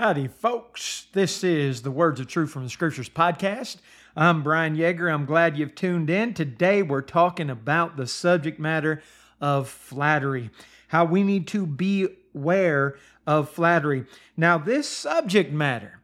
Howdy, folks. This is the Words of Truth from the Scriptures podcast. I'm Brian Yeager. I'm glad you've tuned in. Today, we're talking about the subject matter of flattery, how we need to beware of flattery. Now, this subject matter,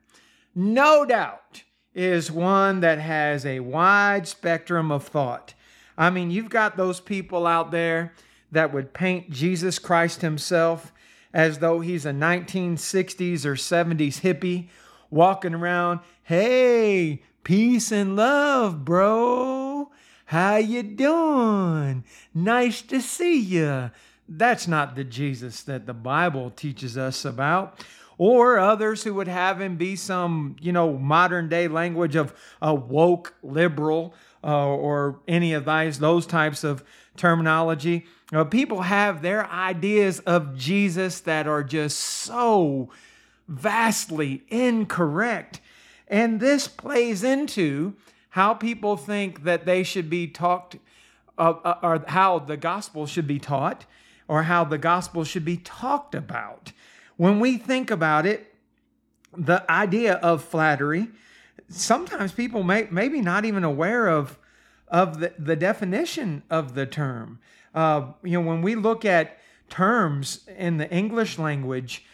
no doubt, is one that has a wide spectrum of thought. I mean, you've got those people out there that would paint Jesus Christ himself as though he's a 1960s or 70s hippie walking around, "Hey, peace and love, bro. How you doing? Nice to see you." That's not the Jesus that the Bible teaches us about or others who would have him be some, you know, modern day language of a woke liberal uh, or any of those, those types of terminology. Uh, people have their ideas of Jesus that are just so vastly incorrect. And this plays into how people think that they should be talked, uh, uh, or how the gospel should be taught, or how the gospel should be talked about. When we think about it, the idea of flattery, sometimes people may maybe not even aware of of the, the definition of the term. Uh, you know, when we look at terms in the English language,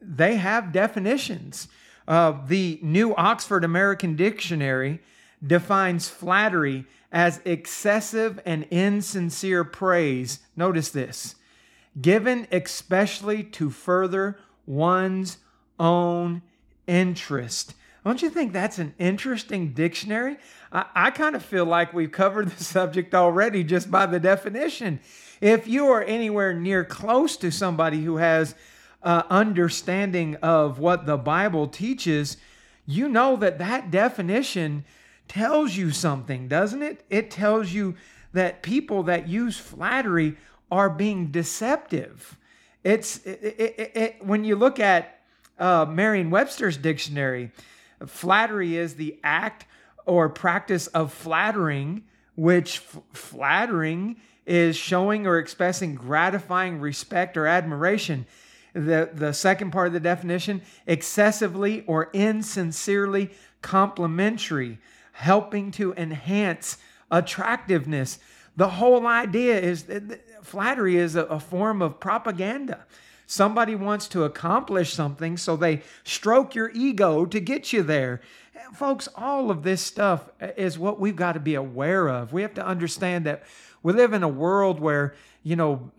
they have definitions. Uh, the New Oxford American Dictionary defines flattery as excessive and insincere praise. Notice this given especially to further one's own interest. Don't you think that's an interesting dictionary? I, I kind of feel like we've covered the subject already just by the definition. If you are anywhere near close to somebody who has uh, understanding of what the Bible teaches, you know that that definition tells you something, doesn't it? It tells you that people that use flattery are being deceptive. It's it, it, it, when you look at uh, Merriam-Webster's dictionary, flattery is the act or practice of flattering, which f- flattering is showing or expressing gratifying respect or admiration. The, the second part of the definition, excessively or insincerely complimentary, helping to enhance attractiveness. The whole idea is that flattery is a, a form of propaganda. Somebody wants to accomplish something, so they stroke your ego to get you there. Folks, all of this stuff is what we've got to be aware of. We have to understand that we live in a world where, you know,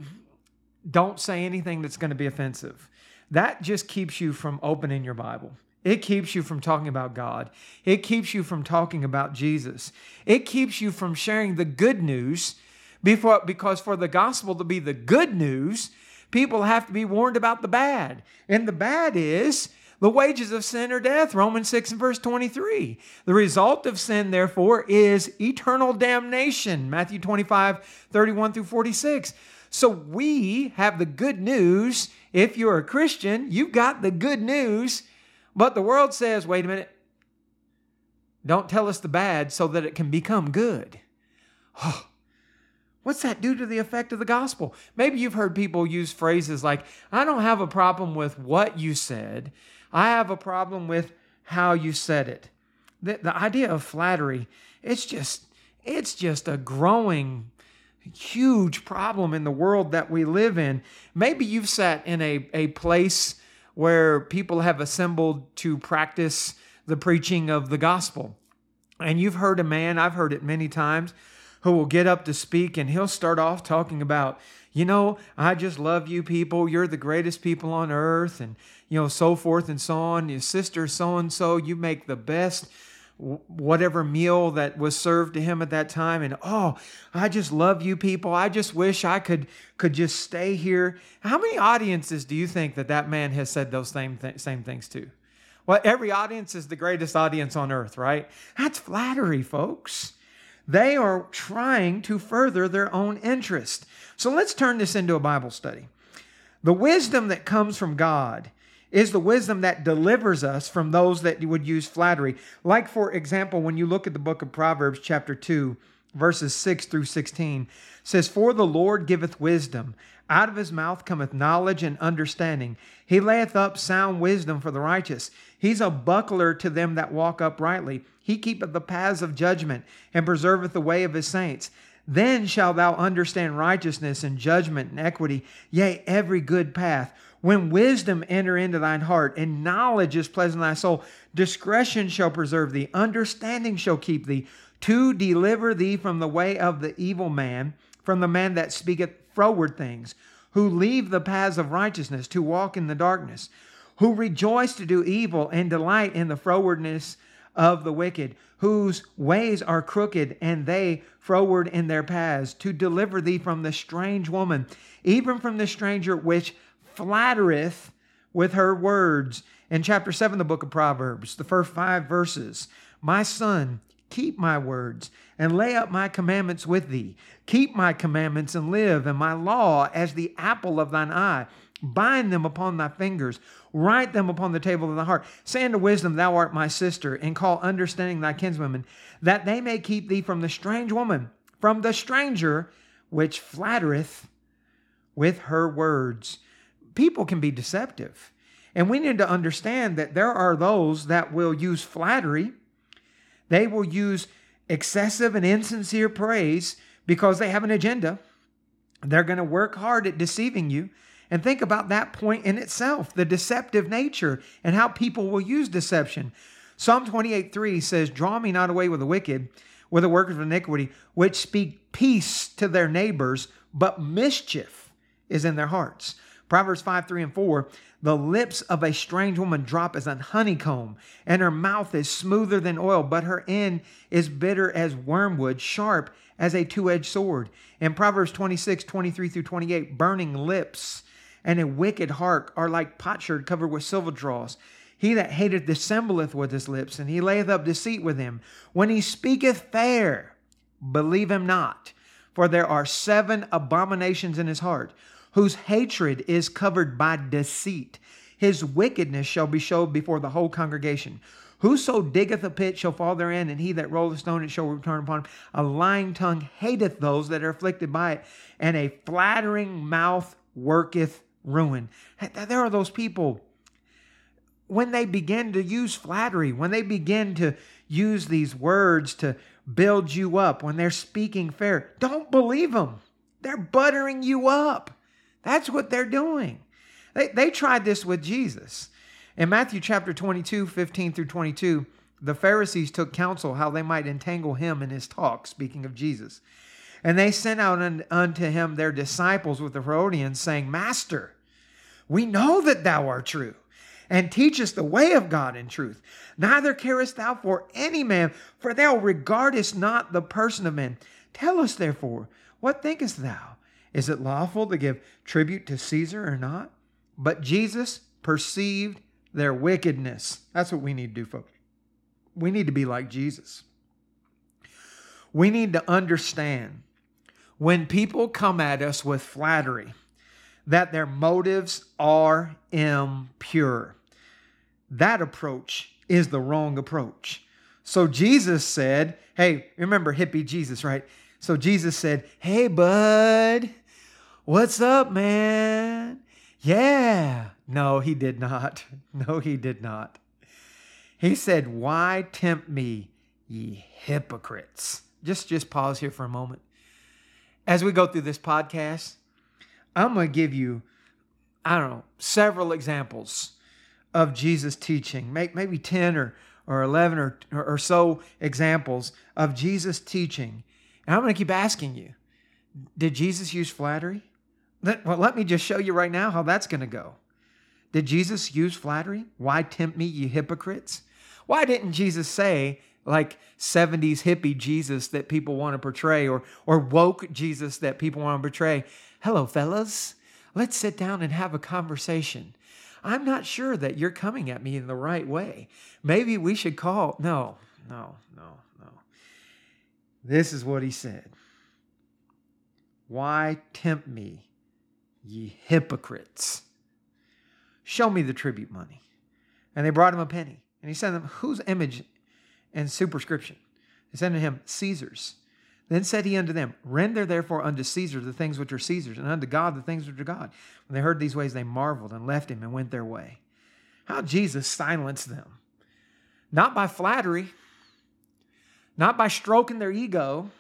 don't say anything that's going to be offensive. That just keeps you from opening your Bible. It keeps you from talking about God. It keeps you from talking about Jesus. It keeps you from sharing the good news before, because for the gospel to be the good news, people have to be warned about the bad. And the bad is the wages of sin are death, Romans 6 and verse 23. The result of sin, therefore, is eternal damnation, Matthew 25, 31 through 46. So we have the good news. If you're a Christian, you've got the good news. But the world says, wait a minute, don't tell us the bad so that it can become good. Oh, What's that do to the effect of the gospel? Maybe you've heard people use phrases like, I don't have a problem with what you said, I have a problem with how you said it. The, the idea of flattery, it's just, it's just a growing huge problem in the world that we live in. Maybe you've sat in a, a place where people have assembled to practice the preaching of the gospel. And you've heard a man, I've heard it many times, who will get up to speak and he'll start off talking about, you know, I just love you people. You're the greatest people on earth, and, you know, so forth and so on. Your sister, so and so, you make the best whatever meal that was served to him at that time. And oh i just love you people. I just wish i could could just stay here. How many audiences do you think that that man has said those same th- same things to? Well every audience is the greatest audience on earth right? That's flattery folks they are trying to further their own interest. So let's turn this into a Bible study. The wisdom that comes from God is the wisdom that delivers us from those that would use flattery. Like, for example, when you look at the book of Proverbs, chapter 2 verses 6 through 16 says, For the Lord giveth wisdom. Out of his mouth cometh knowledge and understanding. He layeth up sound wisdom for the righteous. He's a buckler to them that walk uprightly. He keepeth the paths of judgment and preserveth the way of his saints. Then shalt thou understand righteousness and judgment and equity, yea, every good path. When wisdom enter into thine heart and knowledge is pleasant thy soul, discretion shall preserve thee, understanding shall keep thee, to deliver thee from the way of the evil man, from the man that speaketh froward things, who leave the paths of righteousness to walk in the darkness, who rejoice to do evil and delight in the frowardness of the wicked, whose ways are crooked, and they froward in their paths, to deliver thee from the strange woman, even from the stranger which flattereth with her words. In chapter 7, the book of Proverbs, the first five verses My son, keep my words and lay up my commandments with thee. Keep my commandments and live, and my law as the apple of thine eye. Bind them upon thy fingers, write them upon the table of thy heart. Say unto wisdom, Thou art my sister, and call understanding thy kinswomen, that they may keep thee from the strange woman, from the stranger which flattereth with her words. People can be deceptive. And we need to understand that there are those that will use flattery, they will use excessive and insincere praise because they have an agenda. They're going to work hard at deceiving you. And think about that point in itself the deceptive nature and how people will use deception. Psalm 28 3 says, Draw me not away with the wicked, with the workers of iniquity, which speak peace to their neighbors, but mischief is in their hearts. Proverbs 5 3 and 4 The lips of a strange woman drop as an honeycomb, and her mouth is smoother than oil, but her end is bitter as wormwood, sharp as a two edged sword. In Proverbs 26 23 through 28, burning lips and a wicked heart are like potsherd covered with silver dross. He that hateth dissembleth with his lips, and he layeth up deceit with him. When he speaketh fair, believe him not, for there are seven abominations in his heart, whose hatred is covered by deceit. His wickedness shall be showed before the whole congregation. Whoso diggeth a pit shall fall therein, and he that rolleth stone it shall return upon him. A lying tongue hateth those that are afflicted by it, and a flattering mouth worketh ruin. There are those people, when they begin to use flattery, when they begin to use these words to build you up, when they're speaking fair, don't believe them. They're buttering you up. That's what they're doing. They, they tried this with Jesus. In Matthew chapter 22, 15 through 22, the Pharisees took counsel how they might entangle him in his talk, speaking of Jesus. And they sent out unto him their disciples with the Herodians, saying, Master, we know that thou art true, and teachest the way of God in truth. Neither carest thou for any man, for thou regardest not the person of men. Tell us, therefore, what thinkest thou? Is it lawful to give tribute to Caesar or not? But Jesus perceived their wickedness. That's what we need to do, folks. We need to be like Jesus. We need to understand when people come at us with flattery that their motives are impure. That approach is the wrong approach. So Jesus said, Hey, remember hippie Jesus, right? So Jesus said, Hey, bud, what's up, man? Yeah. No, he did not. No, he did not. He said, Why tempt me, ye hypocrites? Just, just pause here for a moment as we go through this podcast, I'm going to give you, I don't know, several examples of Jesus' teaching, maybe 10 or, or 11 or, or so examples of Jesus' teaching. And I'm going to keep asking you, did Jesus use flattery? Let, well, let me just show you right now how that's going to go. Did Jesus use flattery? Why tempt me, ye hypocrites? Why didn't Jesus say, like 70s hippie Jesus that people want to portray or, or woke Jesus that people want to portray. Hello, fellas. Let's sit down and have a conversation. I'm not sure that you're coming at me in the right way. Maybe we should call. No, no, no, no. This is what he said Why tempt me, ye hypocrites? Show me the tribute money. And they brought him a penny. And he said to them, Whose image and superscription. They said to him, Caesar's. Then said he unto them, Render therefore unto Caesar the things which are Caesar's, and unto God the things which are God. When they heard these ways, they marveled and left him and went their way. How Jesus silenced them. Not by flattery, not by stroking their ego,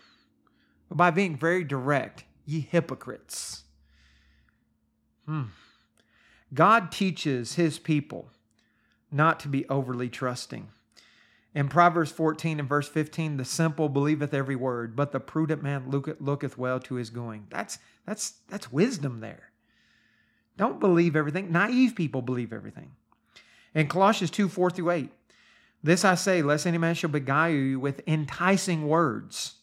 but by being very direct. Ye hypocrites. Hmm. God teaches his people not to be overly trusting. In Proverbs 14 and verse 15, the simple believeth every word, but the prudent man looketh well to his going. That's, that's, that's wisdom there. Don't believe everything. Naive people believe everything. In Colossians 2 4 through 8, this I say, lest any man shall beguile you with enticing words.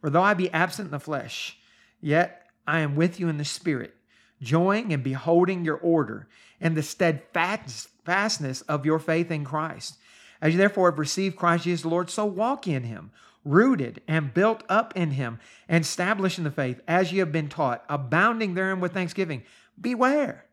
For though I be absent in the flesh, yet I am with you in the spirit, joying and beholding your order and the steadfastness of your faith in Christ as you therefore have received Christ Jesus the Lord, so walk in him, rooted and built up in him, and established in the faith, as ye have been taught, abounding therein with thanksgiving. Beware,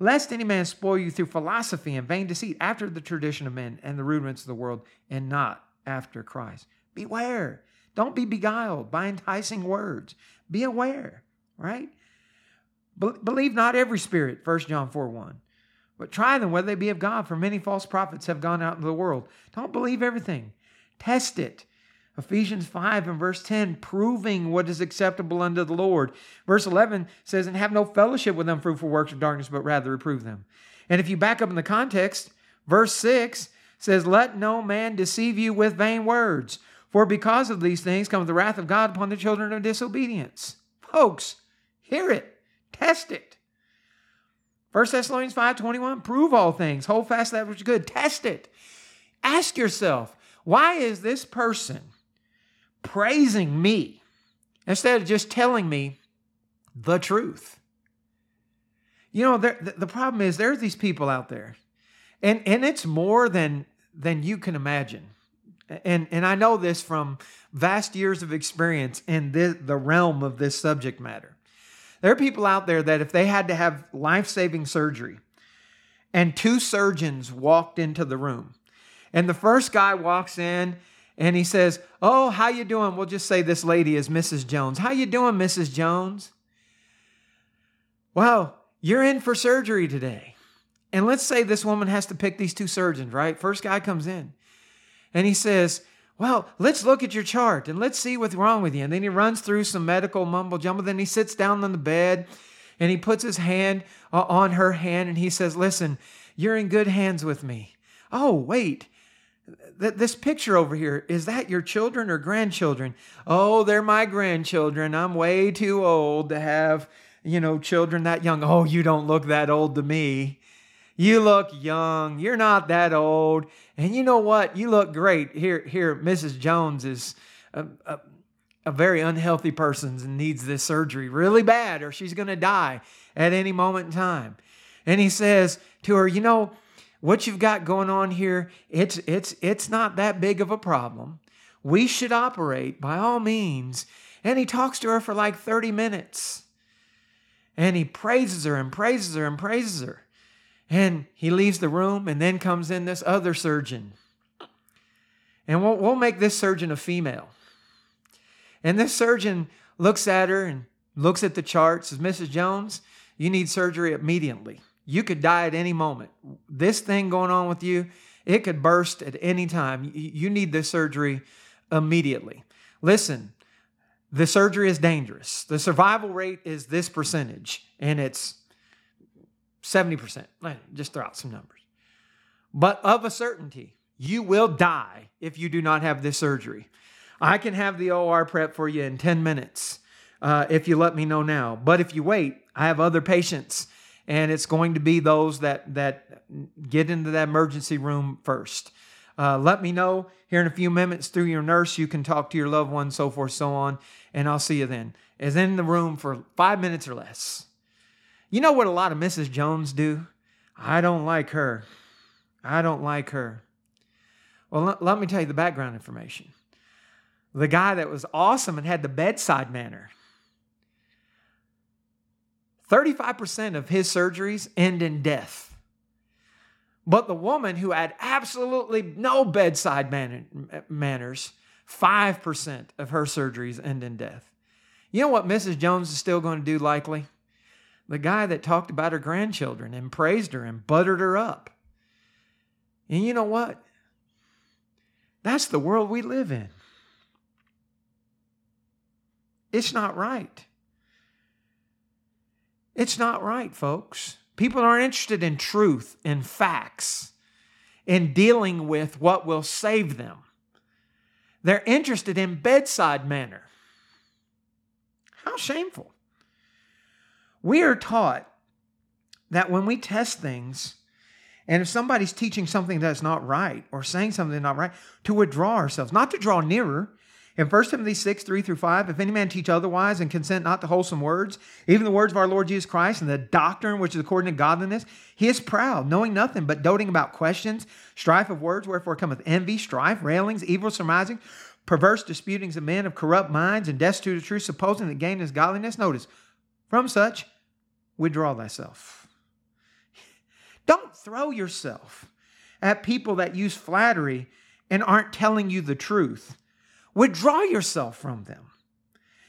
lest any man spoil you through philosophy and vain deceit, after the tradition of men and the rudiments of the world, and not after Christ. Beware. Don't be beguiled by enticing words. Be aware, right? Be- believe not every spirit, 1 John 4 1. But try them whether they be of God, for many false prophets have gone out into the world. Don't believe everything. Test it. Ephesians 5 and verse 10, proving what is acceptable unto the Lord. Verse 11 says, And have no fellowship with unfruitful works of darkness, but rather reprove them. And if you back up in the context, verse 6 says, Let no man deceive you with vain words, for because of these things comes the wrath of God upon the children of disobedience. Folks, hear it, test it. 1 Thessalonians 5:21, prove all things, hold fast that which is good, test it. Ask yourself, why is this person praising me instead of just telling me the truth? You know, the, the problem is there's these people out there, and, and it's more than, than you can imagine. And, and I know this from vast years of experience in the, the realm of this subject matter. There are people out there that if they had to have life saving surgery and two surgeons walked into the room, and the first guy walks in and he says, "Oh, how you doing?" We'll just say this lady is Mrs. Jones. "How you doing, Mrs. Jones?" Well, you're in for surgery today. And let's say this woman has to pick these two surgeons, right? First guy comes in and he says, well, let's look at your chart and let's see what's wrong with you. And then he runs through some medical mumble jumble. Then he sits down on the bed and he puts his hand uh, on her hand and he says, Listen, you're in good hands with me. Oh, wait. this picture over here, is that your children or grandchildren? Oh, they're my grandchildren. I'm way too old to have, you know, children that young. Oh, you don't look that old to me. You look young. You're not that old. And you know what? You look great. Here, here, Mrs. Jones is a, a, a very unhealthy person and needs this surgery really bad, or she's going to die at any moment in time. And he says to her, You know, what you've got going on here, it's, it's, it's not that big of a problem. We should operate by all means. And he talks to her for like 30 minutes. And he praises her and praises her and praises her. And he leaves the room, and then comes in this other surgeon. And we'll, we'll make this surgeon a female. And this surgeon looks at her and looks at the chart, says, Mrs. Jones, you need surgery immediately. You could die at any moment. This thing going on with you, it could burst at any time. You need this surgery immediately. Listen, the surgery is dangerous. The survival rate is this percentage, and it's 70%. Just throw out some numbers. But of a certainty, you will die if you do not have this surgery. I can have the OR prep for you in 10 minutes uh, if you let me know now. But if you wait, I have other patients, and it's going to be those that, that get into that emergency room first. Uh, let me know here in a few minutes through your nurse. You can talk to your loved one, so forth, so on, and I'll see you then. Is in the room for five minutes or less. You know what a lot of Mrs. Jones do? I don't like her. I don't like her. Well, let, let me tell you the background information. The guy that was awesome and had the bedside manner. 35% of his surgeries end in death. But the woman who had absolutely no bedside man- manners, 5% of her surgeries end in death. You know what Mrs. Jones is still going to do likely? The guy that talked about her grandchildren and praised her and buttered her up. And you know what? That's the world we live in. It's not right. It's not right, folks. People aren't interested in truth and facts in dealing with what will save them. They're interested in bedside manner. How shameful. We are taught that when we test things, and if somebody's teaching something that's not right or saying something not right, to withdraw ourselves, not to draw nearer, in 1 Timothy 6, 3 through 5, if any man teach otherwise and consent not to wholesome words, even the words of our Lord Jesus Christ and the doctrine which is according to godliness, he is proud, knowing nothing, but doting about questions, strife of words, wherefore cometh envy, strife, railings, evil surmising, perverse disputings of men of corrupt minds, and destitute of truth, supposing that gain is godliness. Notice, from such, withdraw thyself. Don't throw yourself at people that use flattery and aren't telling you the truth. Withdraw yourself from them.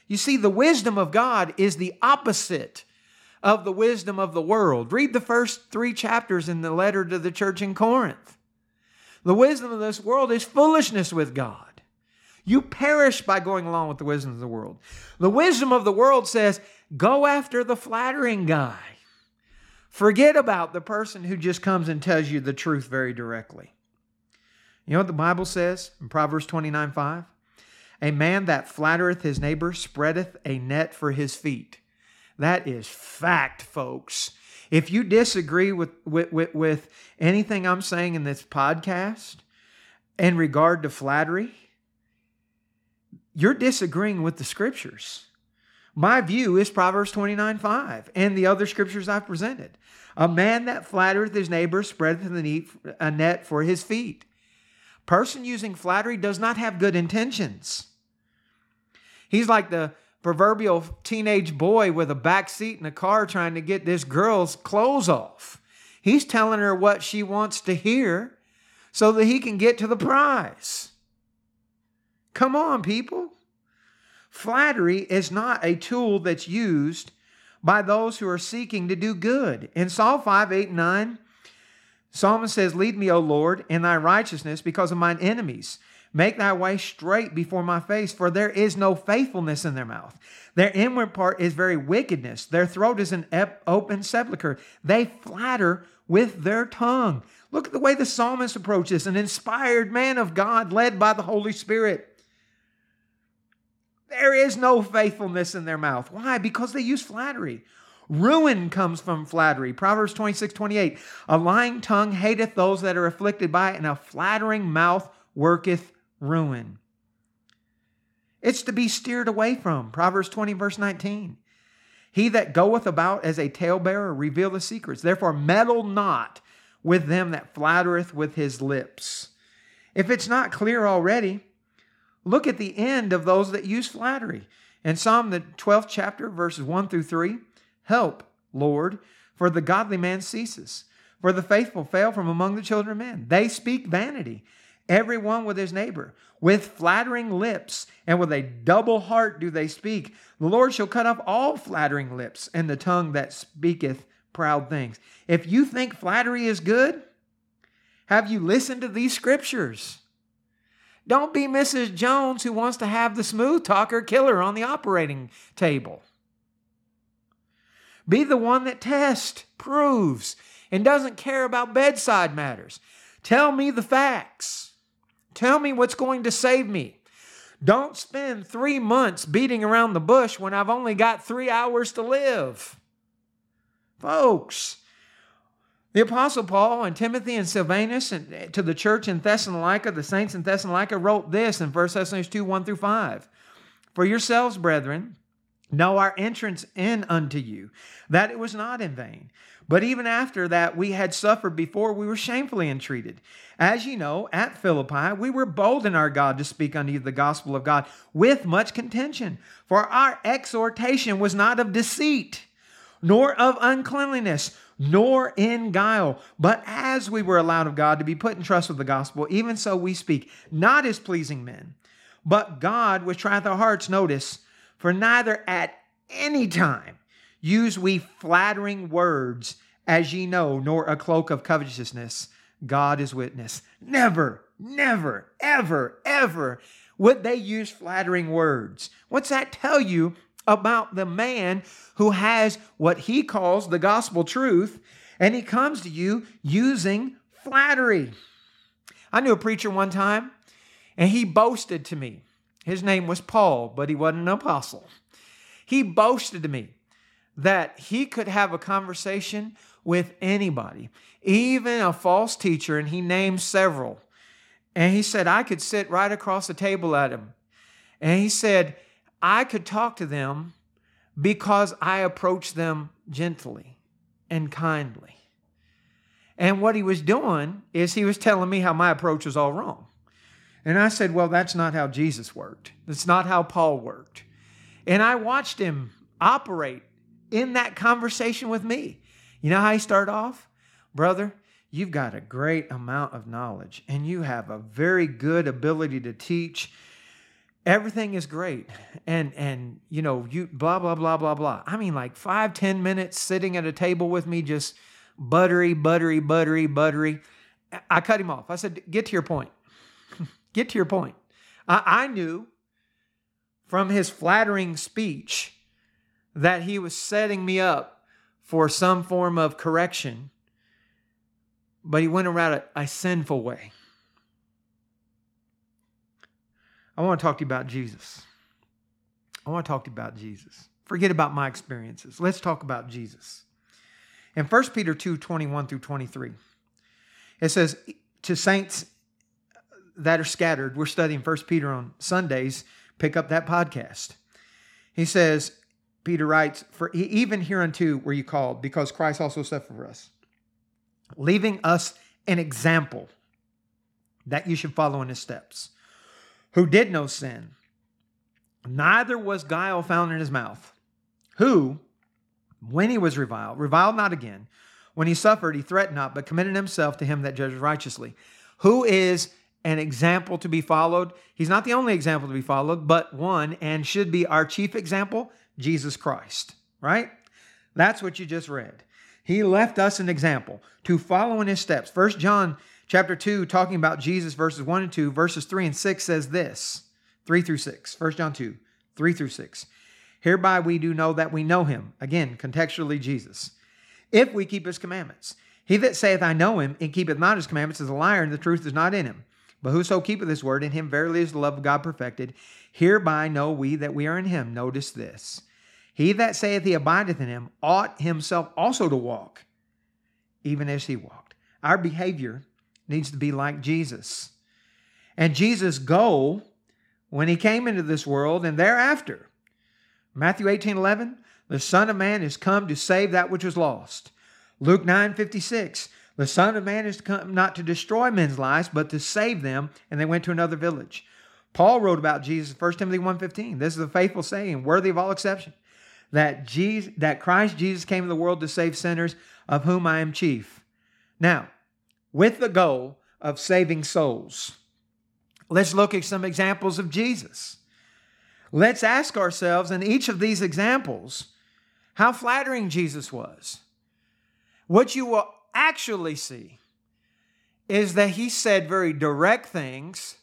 You see, the wisdom of God is the opposite of the wisdom of the world. Read the first three chapters in the letter to the church in Corinth. The wisdom of this world is foolishness with God. You perish by going along with the wisdom of the world. The wisdom of the world says, go after the flattering guy. Forget about the person who just comes and tells you the truth very directly. You know what the Bible says in Proverbs 29 5? A man that flattereth his neighbor spreadeth a net for his feet. That is fact, folks. If you disagree with, with, with, with anything I'm saying in this podcast in regard to flattery, you're disagreeing with the scriptures. My view is Proverbs 29 5 and the other scriptures I've presented. A man that flattereth his neighbor spreadeth a net for his feet. Person using flattery does not have good intentions. He's like the proverbial teenage boy with a back seat in a car trying to get this girl's clothes off. He's telling her what she wants to hear so that he can get to the prize. Come on, people. Flattery is not a tool that's used by those who are seeking to do good. In Psalm 5, 8, 9, Psalmist says, Lead me, O Lord, in thy righteousness because of mine enemies. Make thy way straight before my face, for there is no faithfulness in their mouth. Their inward part is very wickedness. Their throat is an open sepulchre. They flatter with their tongue. Look at the way the psalmist approaches an inspired man of God led by the Holy Spirit. There is no faithfulness in their mouth. Why? Because they use flattery. Ruin comes from flattery. Proverbs 26, 28. A lying tongue hateth those that are afflicted by it, and a flattering mouth worketh ruin. It's to be steered away from. Proverbs 20, verse 19. He that goeth about as a talebearer revealeth secrets. Therefore, meddle not with them that flattereth with his lips. If it's not clear already, look at the end of those that use flattery. In Psalm the 12th chapter, verses 1 through 3, help, Lord, for the godly man ceases, for the faithful fail from among the children of men. They speak vanity every one with his neighbor. With flattering lips and with a double heart do they speak. The Lord shall cut off all flattering lips and the tongue that speaketh proud things. If you think flattery is good, have you listened to these scriptures? Don't be Mrs. Jones who wants to have the smooth talker killer on the operating table. Be the one that tests, proves, and doesn't care about bedside matters. Tell me the facts. Tell me what's going to save me. Don't spend three months beating around the bush when I've only got three hours to live. Folks, the Apostle Paul and Timothy and Silvanus and eh, to the church in Thessalonica, the saints in Thessalonica, wrote this in 1 Thessalonians 2 1 through 5. For yourselves, brethren, know our entrance in unto you, that it was not in vain. But even after that, we had suffered before we were shamefully entreated. As you know, at Philippi, we were bold in our God to speak unto you the gospel of God with much contention. For our exhortation was not of deceit, nor of uncleanliness, nor in guile. But as we were allowed of God to be put in trust with the gospel, even so we speak, not as pleasing men But God, which trieth our hearts, notice, for neither at any time use we flattering words, as ye know, nor a cloak of covetousness. God is witness. Never, never, ever, ever would they use flattering words. What's that tell you about the man who has what he calls the gospel truth, and he comes to you using flattery? I knew a preacher one time, and he boasted to me. His name was Paul, but he wasn't an apostle. He boasted to me that he could have a conversation with anybody, even a false teacher, and he named several. And he said, I could sit right across the table at him. And he said, I could talk to them because I approached them gently and kindly. And what he was doing is he was telling me how my approach was all wrong. And I said, Well, that's not how Jesus worked. That's not how Paul worked. And I watched him operate in that conversation with me. You know how he started off? Brother, you've got a great amount of knowledge and you have a very good ability to teach. Everything is great. And and you know, you blah blah blah blah blah. I mean like five, ten minutes sitting at a table with me, just buttery, buttery, buttery, buttery. I cut him off. I said, get to your point. get to your point. I, I knew from his flattering speech that he was setting me up for some form of correction but he went around it a sinful way. I want to talk to you about Jesus. I want to talk to you about Jesus. Forget about my experiences. Let's talk about Jesus. In 1 Peter 2 21 through 23, it says, To saints that are scattered, we're studying 1 Peter on Sundays. Pick up that podcast. He says, Peter writes, For even hereunto were you called, because Christ also suffered for us leaving us an example that you should follow in his steps, who did no sin, neither was guile found in his mouth, who, when he was reviled, reviled not again. When he suffered, he threatened not, but committed himself to him that judges righteously. Who is an example to be followed? He's not the only example to be followed, but one and should be our chief example Jesus Christ, right? That's what you just read. He left us an example to follow in his steps. First John chapter 2, talking about Jesus, verses 1 and 2, verses 3 and 6 says this 3 through 6. First John 2, 3 through 6. Hereby we do know that we know him. Again, contextually, Jesus. If we keep his commandments. He that saith, I know him, and keepeth not his commandments, is a liar, and the truth is not in him. But whoso keepeth his word, in him verily is the love of God perfected. Hereby know we that we are in him. Notice this. He that saith he abideth in him ought himself also to walk, even as he walked. Our behavior needs to be like Jesus. And Jesus' goal when he came into this world and thereafter, Matthew 18 11, the Son of Man is come to save that which was lost. Luke 9 56, the Son of Man is come not to destroy men's lives, but to save them. And they went to another village. Paul wrote about Jesus, 1 Timothy 1.15. This is a faithful saying, worthy of all exception that Jesus, that Christ Jesus came to the world to save sinners, of whom I am chief. Now, with the goal of saving souls, let's look at some examples of Jesus. Let's ask ourselves in each of these examples how flattering Jesus was. What you will actually see is that he said very direct things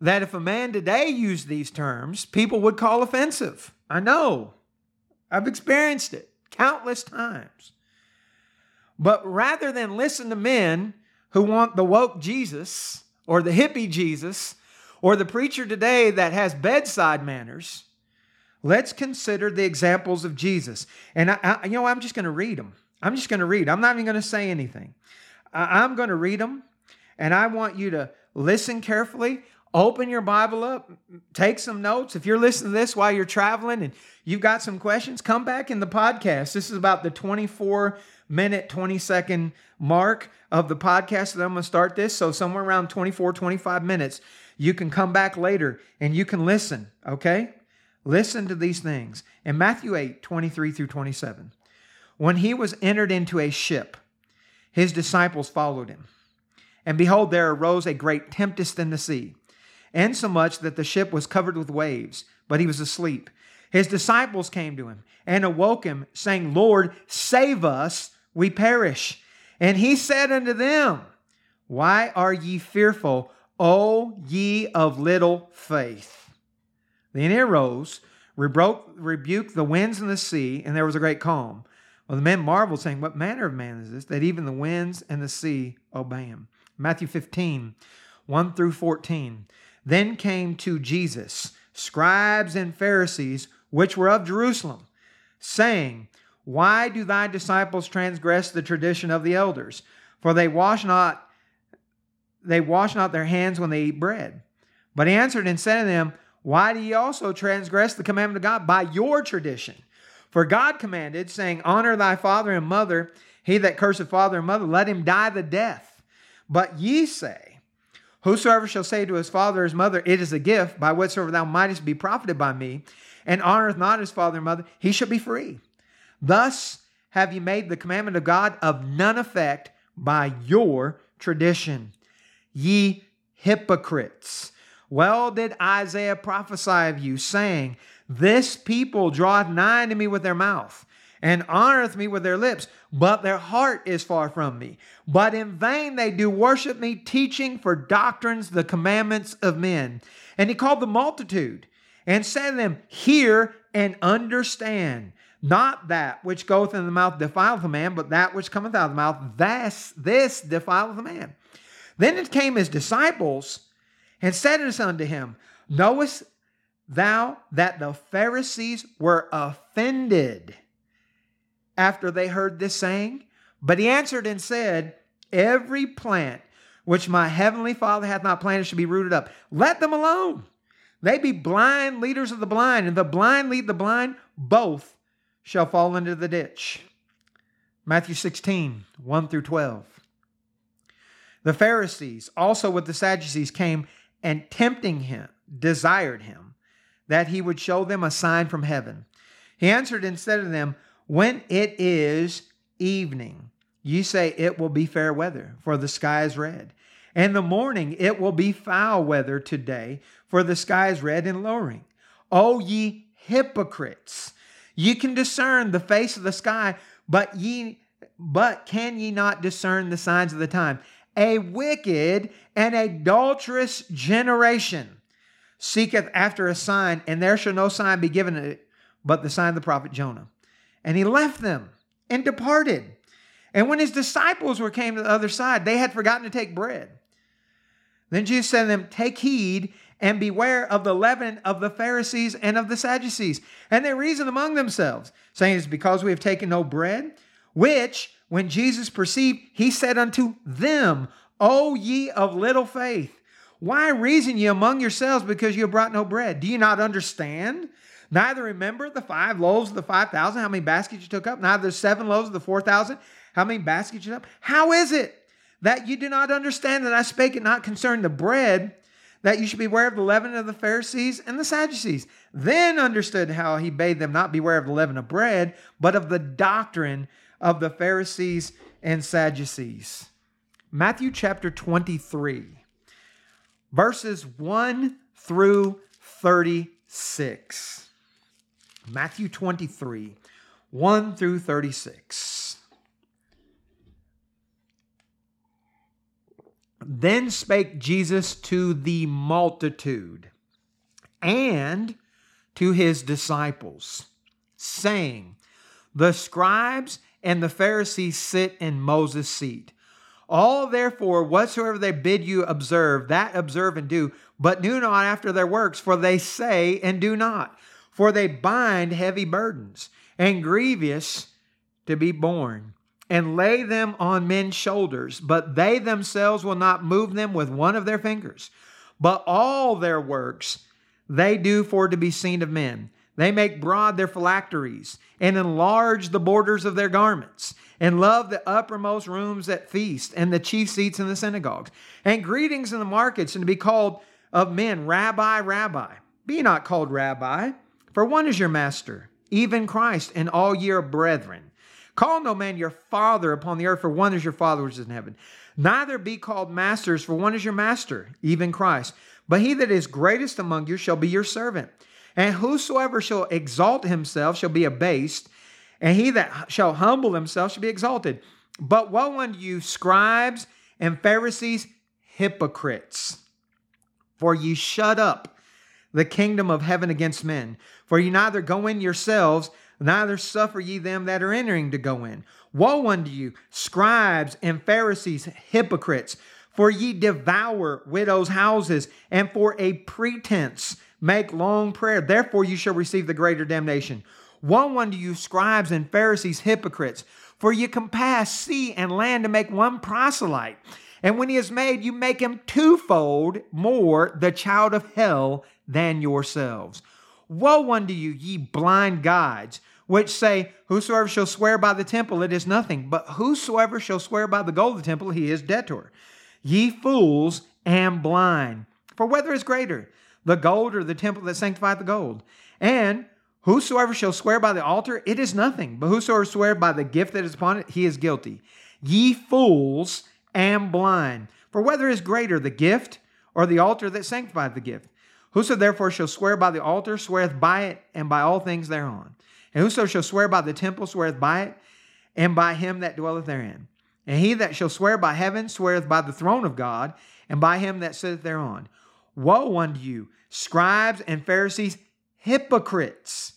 that if a man today used these terms, people would call offensive. I know. I've experienced it countless times. But rather than listen to men who want the woke Jesus or the hippie Jesus or the preacher today that has bedside manners, let's consider the examples of Jesus. And I, I you know, I'm just going to read them. I'm just going to read. I'm not even going to say anything. I, I'm going to read them, and I want you to listen carefully. Open your Bible up, take some notes. If you're listening to this while you're traveling and you've got some questions, come back in the podcast. This is about the 24 minute, 20 second mark of the podcast that I'm going to start this. So, somewhere around 24, 25 minutes, you can come back later and you can listen, okay? Listen to these things. In Matthew 8, 23 through 27, when he was entered into a ship, his disciples followed him. And behold, there arose a great tempest in the sea insomuch that the ship was covered with waves, but he was asleep. His disciples came to him and awoke him, saying, Lord, save us, we perish. And he said unto them, Why are ye fearful, O ye of little faith? Then he arose, rebuked the winds and the sea, and there was a great calm. Well, the men marveled, saying, What manner of man is this, that even the winds and the sea obey him? Matthew 15, 1 through 14. Then came to Jesus scribes and Pharisees, which were of Jerusalem, saying, Why do thy disciples transgress the tradition of the elders? For they wash not they wash not their hands when they eat bread. But he answered and said to them, Why do ye also transgress the commandment of God by your tradition? For God commanded, saying, Honor thy father and mother. He that curseth father and mother, let him die the death. But ye say, Whosoever shall say to his father or his mother, It is a gift, by whatsoever thou mightest be profited by me, and honoreth not his father and mother, he shall be free. Thus have ye made the commandment of God of none effect by your tradition. Ye hypocrites. Well did Isaiah prophesy of you, saying, This people draweth nigh unto me with their mouth, and honoreth me with their lips, but their heart is far from me. But in vain they do worship me, teaching for doctrines the commandments of men. And he called the multitude and said to them, Hear and understand. Not that which goeth in the mouth defileth a man, but that which cometh out of the mouth, this, this defileth a man. Then it came his disciples and said unto him, Knowest thou that the Pharisees were offended after they heard this saying? But he answered and said, Every plant which my heavenly Father hath not planted should be rooted up. Let them alone. They be blind leaders of the blind, and the blind lead the blind. Both shall fall into the ditch. Matthew 16, 1 through 12. The Pharisees, also with the Sadducees, came and tempting him, desired him that he would show them a sign from heaven. He answered and said to them, When it is evening, you say it will be fair weather, for the sky is red. And the morning it will be foul weather today, for the sky is red and lowering. O ye hypocrites, ye can discern the face of the sky, but ye but can ye not discern the signs of the time? A wicked and adulterous generation seeketh after a sign, and there shall no sign be given it but the sign of the prophet Jonah. And he left them and departed. And when his disciples were came to the other side, they had forgotten to take bread. Then Jesus said to them, Take heed and beware of the leaven of the Pharisees and of the Sadducees. And they reasoned among themselves, saying, It's because we have taken no bread. Which, when Jesus perceived, he said unto them, O ye of little faith, why reason ye among yourselves because you have brought no bread? Do you not understand? Neither remember the five loaves of the five thousand, how many baskets you took up? Neither the seven loaves of the four thousand, how many baskets you took up? How is it that you do not understand that I spake it not concerning the bread, that you should beware of the leaven of the Pharisees and the Sadducees? Then understood how he bade them not beware of the leaven of bread, but of the doctrine of the Pharisees and Sadducees. Matthew chapter 23, verses 1 through 36. Matthew 23, 1 through 36. Then spake Jesus to the multitude and to his disciples, saying, The scribes and the Pharisees sit in Moses' seat. All therefore, whatsoever they bid you observe, that observe and do, but do not after their works, for they say and do not. For they bind heavy burdens and grievous to be borne, and lay them on men's shoulders, but they themselves will not move them with one of their fingers. But all their works they do for to be seen of men. They make broad their phylacteries and enlarge the borders of their garments and love the uppermost rooms at feast and the chief seats in the synagogues and greetings in the markets and to be called of men, Rabbi, Rabbi. Be not called Rabbi, for one is your master, even Christ, and all ye are brethren. Call no man your father upon the earth, for one is your father which is in heaven. Neither be called masters, for one is your master, even Christ. But he that is greatest among you shall be your servant. And whosoever shall exalt himself shall be abased, and he that shall humble himself shall be exalted. But woe unto you, scribes and Pharisees, hypocrites! For ye shut up the kingdom of heaven against men. For ye neither go in yourselves, neither suffer ye them that are entering to go in. Woe unto you, scribes and Pharisees, hypocrites! For ye devour widows' houses, and for a pretense make long prayer. Therefore you shall receive the greater damnation. Woe unto you, scribes and Pharisees, hypocrites! For you compass sea and land to make one proselyte. And when he is made, you make him twofold more the child of hell than yourselves. Woe unto you, ye blind guides, which say, Whosoever shall swear by the temple, it is nothing. But whosoever shall swear by the gold of the temple, he is debtor. Ye fools and blind. For whether is greater, the gold or the temple that sanctifieth the gold? And whosoever shall swear by the altar, it is nothing. But whosoever swear by the gift that is upon it, he is guilty. Ye fools and blind. For whether is greater, the gift or the altar that sanctifieth the gift? Whoso therefore shall swear by the altar sweareth by it and by all things thereon. And whoso shall swear by the temple sweareth by it and by him that dwelleth therein. And he that shall swear by heaven sweareth by the throne of God and by him that sitteth thereon. Woe unto you, scribes and Pharisees, hypocrites!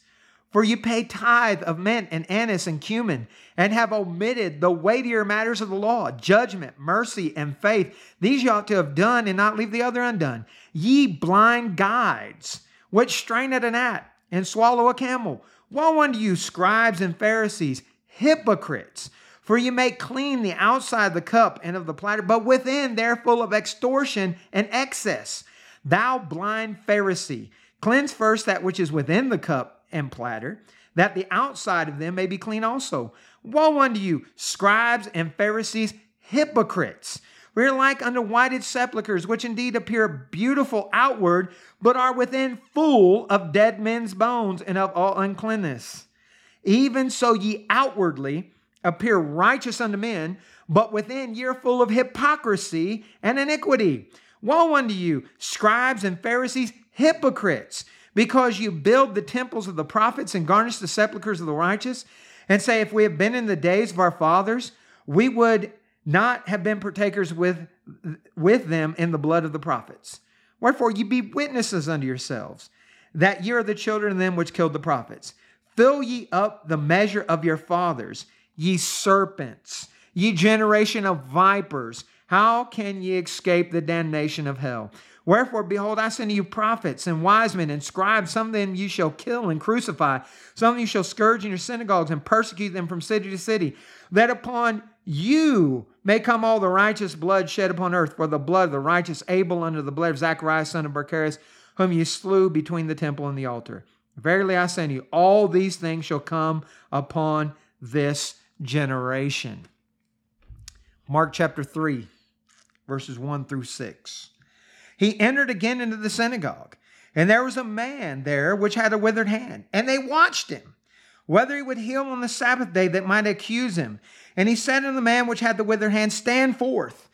For you pay tithe of mint and anise and cumin, and have omitted the weightier matters of the law, judgment, mercy, and faith. These you ought to have done and not leave the other undone. Ye blind guides, which strain at a gnat and swallow a camel. Woe unto you, scribes and Pharisees, hypocrites! For you make clean the outside of the cup and of the platter, but within they're full of extortion and excess. Thou blind Pharisee, cleanse first that which is within the cup and platter, that the outside of them may be clean also. Woe unto you, scribes and Pharisees, hypocrites! We are like unto whited sepulchres, which indeed appear beautiful outward, but are within full of dead men's bones and of all uncleanness. Even so, ye outwardly appear righteous unto men, but within ye are full of hypocrisy and iniquity. Woe unto you, scribes and Pharisees, hypocrites! Because you build the temples of the prophets and garnish the sepulchres of the righteous, and say, If we have been in the days of our fathers, we would not have been partakers with, with them in the blood of the prophets. Wherefore, ye be witnesses unto yourselves that ye are the children of them which killed the prophets. Fill ye up the measure of your fathers, ye serpents, ye generation of vipers. How can ye escape the damnation of hell? Wherefore, behold, I send you prophets and wise men and scribes. Some of them you shall kill and crucify. Some of you shall scourge in your synagogues and persecute them from city to city, that upon you may come all the righteous blood shed upon earth, for the blood of the righteous Abel under the blood of Zacharias, son of Barachias, whom you slew between the temple and the altar. Verily I say you, all these things shall come upon this generation. Mark chapter 3, verses 1 through 6 he entered again into the synagogue. And there was a man there which had a withered hand. And they watched him, whether he would heal on the Sabbath day that might accuse him. And he said unto the man which had the withered hand, Stand forth.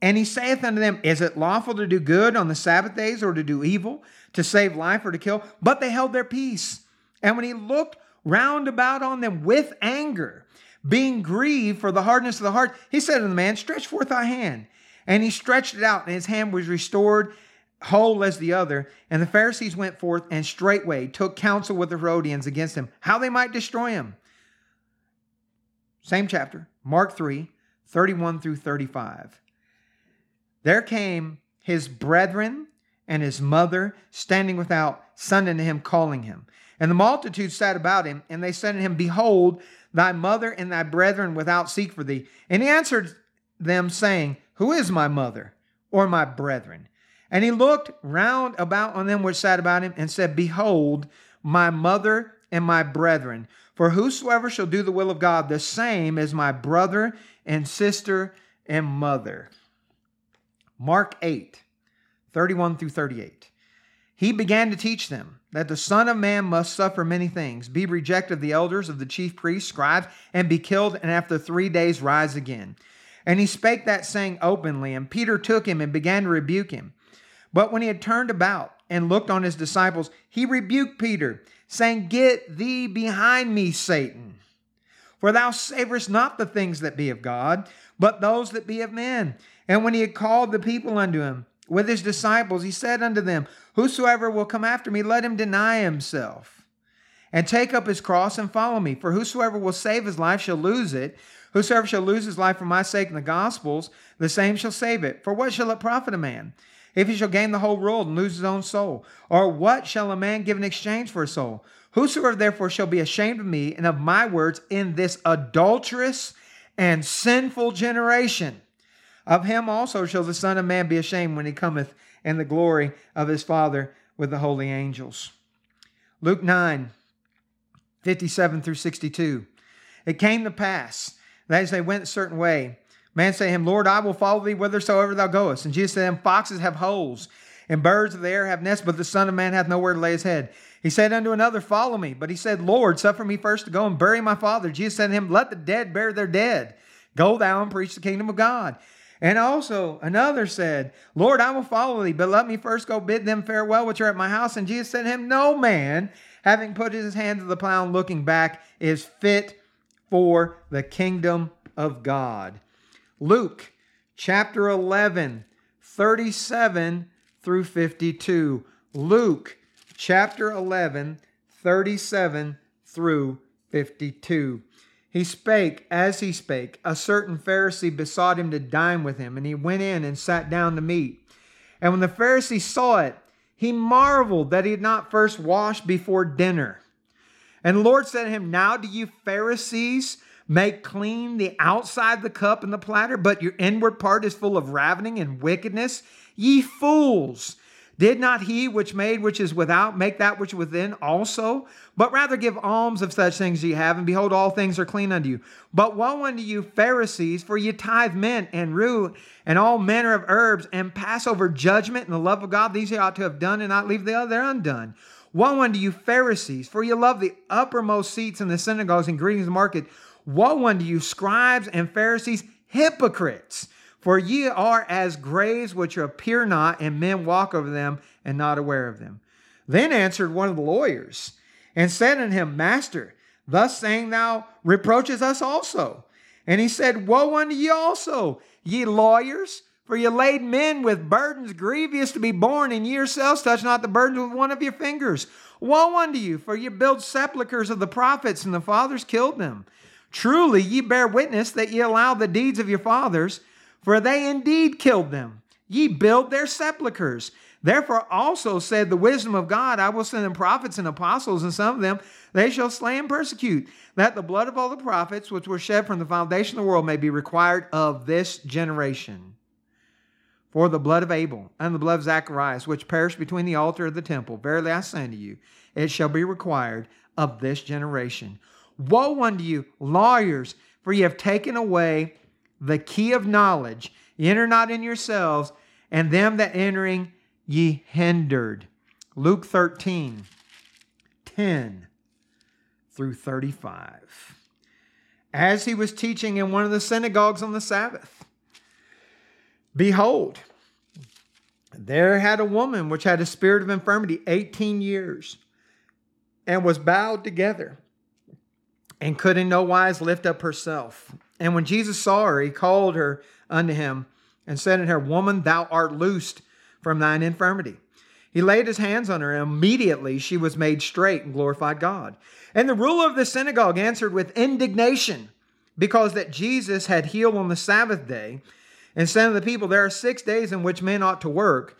And he saith unto them, Is it lawful to do good on the Sabbath days or to do evil, to save life or to kill? But they held their peace. And when he looked round about on them with anger, being grieved for the hardness of the heart, he said to the man, Stretch forth thy hand. And he stretched it out, and his hand was restored whole as the other. And the Pharisees went forth and straightway took counsel with the Herodians against him, how they might destroy him. Same chapter, Mark 3, 31 through 35. There came his brethren and his mother standing without, son unto him, calling him. And the multitude sat about him, and they said to him, Behold, thy mother and thy brethren without seek for thee. And he answered them, saying, who is my mother or my brethren? And he looked round about on them which sat about him and said, Behold, my mother and my brethren. For whosoever shall do the will of God, the same is my brother and sister and mother. Mark 8, 31 through 38. he began to teach them that the Son of Man must suffer many things, be rejected of the elders, of the chief priests, scribes, and be killed, and after three days rise again. And he spake that saying openly, and Peter took him and began to rebuke him. But when he had turned about and looked on his disciples, he rebuked Peter, saying, Get thee behind me, Satan. For thou savorest not the things that be of God, but those that be of men. And when he had called the people unto him with his disciples, he said unto them, Whosoever will come after me, let him deny himself and take up his cross and follow me. For whosoever will save his life shall lose it. Whosoever shall lose his life for my sake and the gospel's, the same shall save it. For what shall it profit a man? if he shall gain the whole world and lose his own soul? Or what shall a man give in exchange for a soul? Whosoever therefore shall be ashamed of me and of my words in this adulterous and sinful generation, of him also shall the Son of Man be ashamed when he cometh in the glory of his Father with the holy angels. Luke 9, 57 through 62. It came to pass as they went a certain way, Man said to him, Lord, I will follow thee whithersoever thou goest. And Jesus said to him, Foxes have holes, and birds of the air have nests, but the Son of Man hath nowhere to lay his head. He said unto another, Follow me. But he said, Lord, suffer me first to go and bury my father. Jesus said to him, Let the dead bury their dead. Go thou and preach the kingdom of God. And also another said, Lord, I will follow thee, but let me first go bid them farewell which are at my house. And Jesus said to him, No man, having put his hand to the plow and looking back, is fit for the kingdom of God. Luke chapter 11, 37 through 52. Luke chapter 11, 37 through 52. He spake, as he spake, a certain Pharisee besought him to dine with him, and he went in and sat down to meat. And when the Pharisee saw it, he marveled that he had not first washed before dinner. And the Lord said to him, Now do you Pharisees Make clean the outside the cup and the platter, but your inward part is full of ravening and wickedness. Ye fools! Did not he which made which is without make that which within also? But rather give alms of such things ye have, and behold, all things are clean unto you. But woe unto you, Pharisees, for ye tithe mint and rue and all manner of herbs, and pass over judgment and the love of God. These ye ought to have done, and not leave the other undone. Woe unto you, Pharisees, for ye love the uppermost seats in the synagogues and greetings in the market Woe unto you, scribes and Pharisees, hypocrites! For ye are as graves which appear not, and men walk over them and not aware of them. Then answered one of the lawyers and said unto him, Master, thus saying thou reproaches us also. And he said, Woe unto ye also, ye lawyers! For ye laid men with burdens grievous to be borne, and yourselves touch not the burdens with one of your fingers. Woe unto you, for ye build sepulchres of the prophets, and the fathers killed them. Truly, ye bear witness that ye allow the deeds of your fathers, for they indeed killed them. Ye build their sepulchres. Therefore also said the wisdom of God, I will send them prophets and apostles, and some of them they shall slay and persecute, that the blood of all the prophets which were shed from the foundation of the world may be required of this generation. For the blood of Abel and the blood of Zacharias, which perished between the altar of the temple, verily I say unto you, it shall be required of this generation. Woe unto you, lawyers, for ye have taken away the key of knowledge. Ye enter not in yourselves, and them that entering ye hindered. Luke 13, 10 through 35. As he was teaching in one of the synagogues on the Sabbath, behold, there had a woman which had a spirit of infirmity 18 years and was bowed together and could in no wise lift up herself. And when Jesus saw her, he called her unto him and said unto her, Woman, thou art loosed from thine infirmity. He laid his hands on her, and immediately she was made straight and glorified God. And the ruler of the synagogue answered with indignation, because that Jesus had healed on the Sabbath day, and said to the people, There are six days in which men ought to work,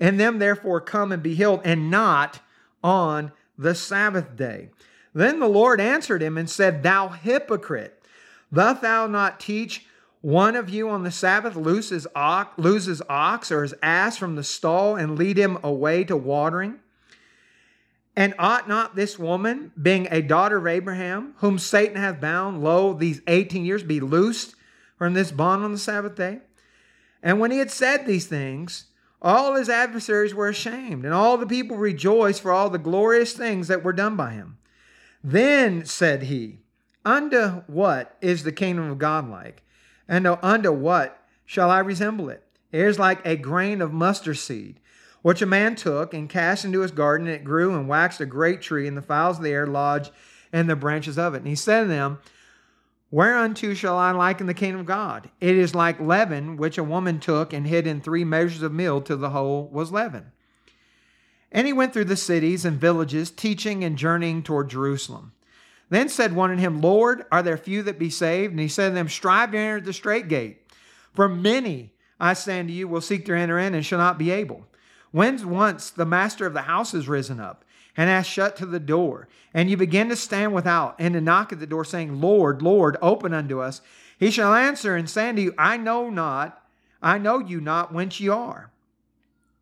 and them therefore come and be healed, and not on the Sabbath day. Then the Lord answered him and said, Thou hypocrite, doth thou not teach one of you on the Sabbath loses ox, loses ox or his ass from the stall and lead him away to watering? And ought not this woman, being a daughter of Abraham, whom Satan hath bound, lo, these 18 years, be loosed from this bond on the Sabbath day? And when he had said these things, all his adversaries were ashamed, and all the people rejoiced for all the glorious things that were done by him. Then said he, Unto what is the kingdom of God like? And unto what shall I resemble it? It is like a grain of mustard seed, which a man took and cast into his garden, and it grew and waxed a great tree, and the fowls of the air lodged in the branches of it. And he said to them, Whereunto shall I liken the kingdom of God? It is like leaven, which a woman took and hid in three measures of meal till the whole was leaven. And he went through the cities and villages, teaching and journeying toward Jerusalem. Then said one unto him, Lord, are there few that be saved? And he said to them, Strive to enter the straight gate. For many, I say unto you, will seek to enter in and shall not be able. When once the master of the house is risen up, and hath shut to the door, and you begin to stand without and to knock at the door, saying, Lord, Lord, open unto us, he shall answer and say unto you, I know not, I know you not whence ye are.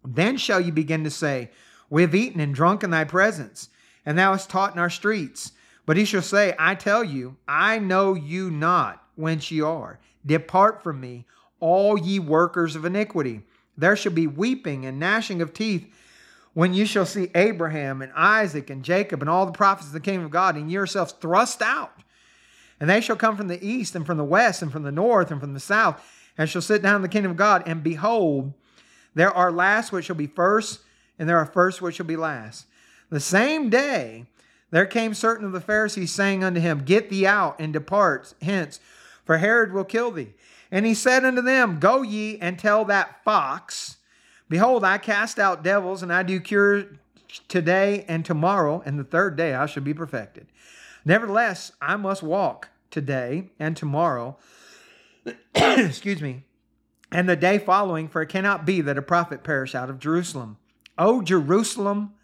Then shall you begin to say, We have eaten and drunk in thy presence, and thou hast taught in our streets. But he shall say, I tell you, I know you not whence ye are. Depart from me, all ye workers of iniquity. There shall be weeping and gnashing of teeth when you shall see Abraham and Isaac and Jacob and all the prophets of the kingdom of God, and yourselves thrust out. And they shall come from the east and from the west and from the north and from the south, and shall sit down in the kingdom of God. And behold, there are last which shall be first, and there are first which shall be last. The same day there came certain of the Pharisees saying unto him, Get thee out and depart hence, for Herod will kill thee. And he said unto them, Go ye and tell that fox, Behold, I cast out devils, and I do cure today and tomorrow, and the third day I shall be perfected. Nevertheless, I must walk today and tomorrow, excuse me, and the day following, for it cannot be that a prophet perish out of Jerusalem. O Jerusalem,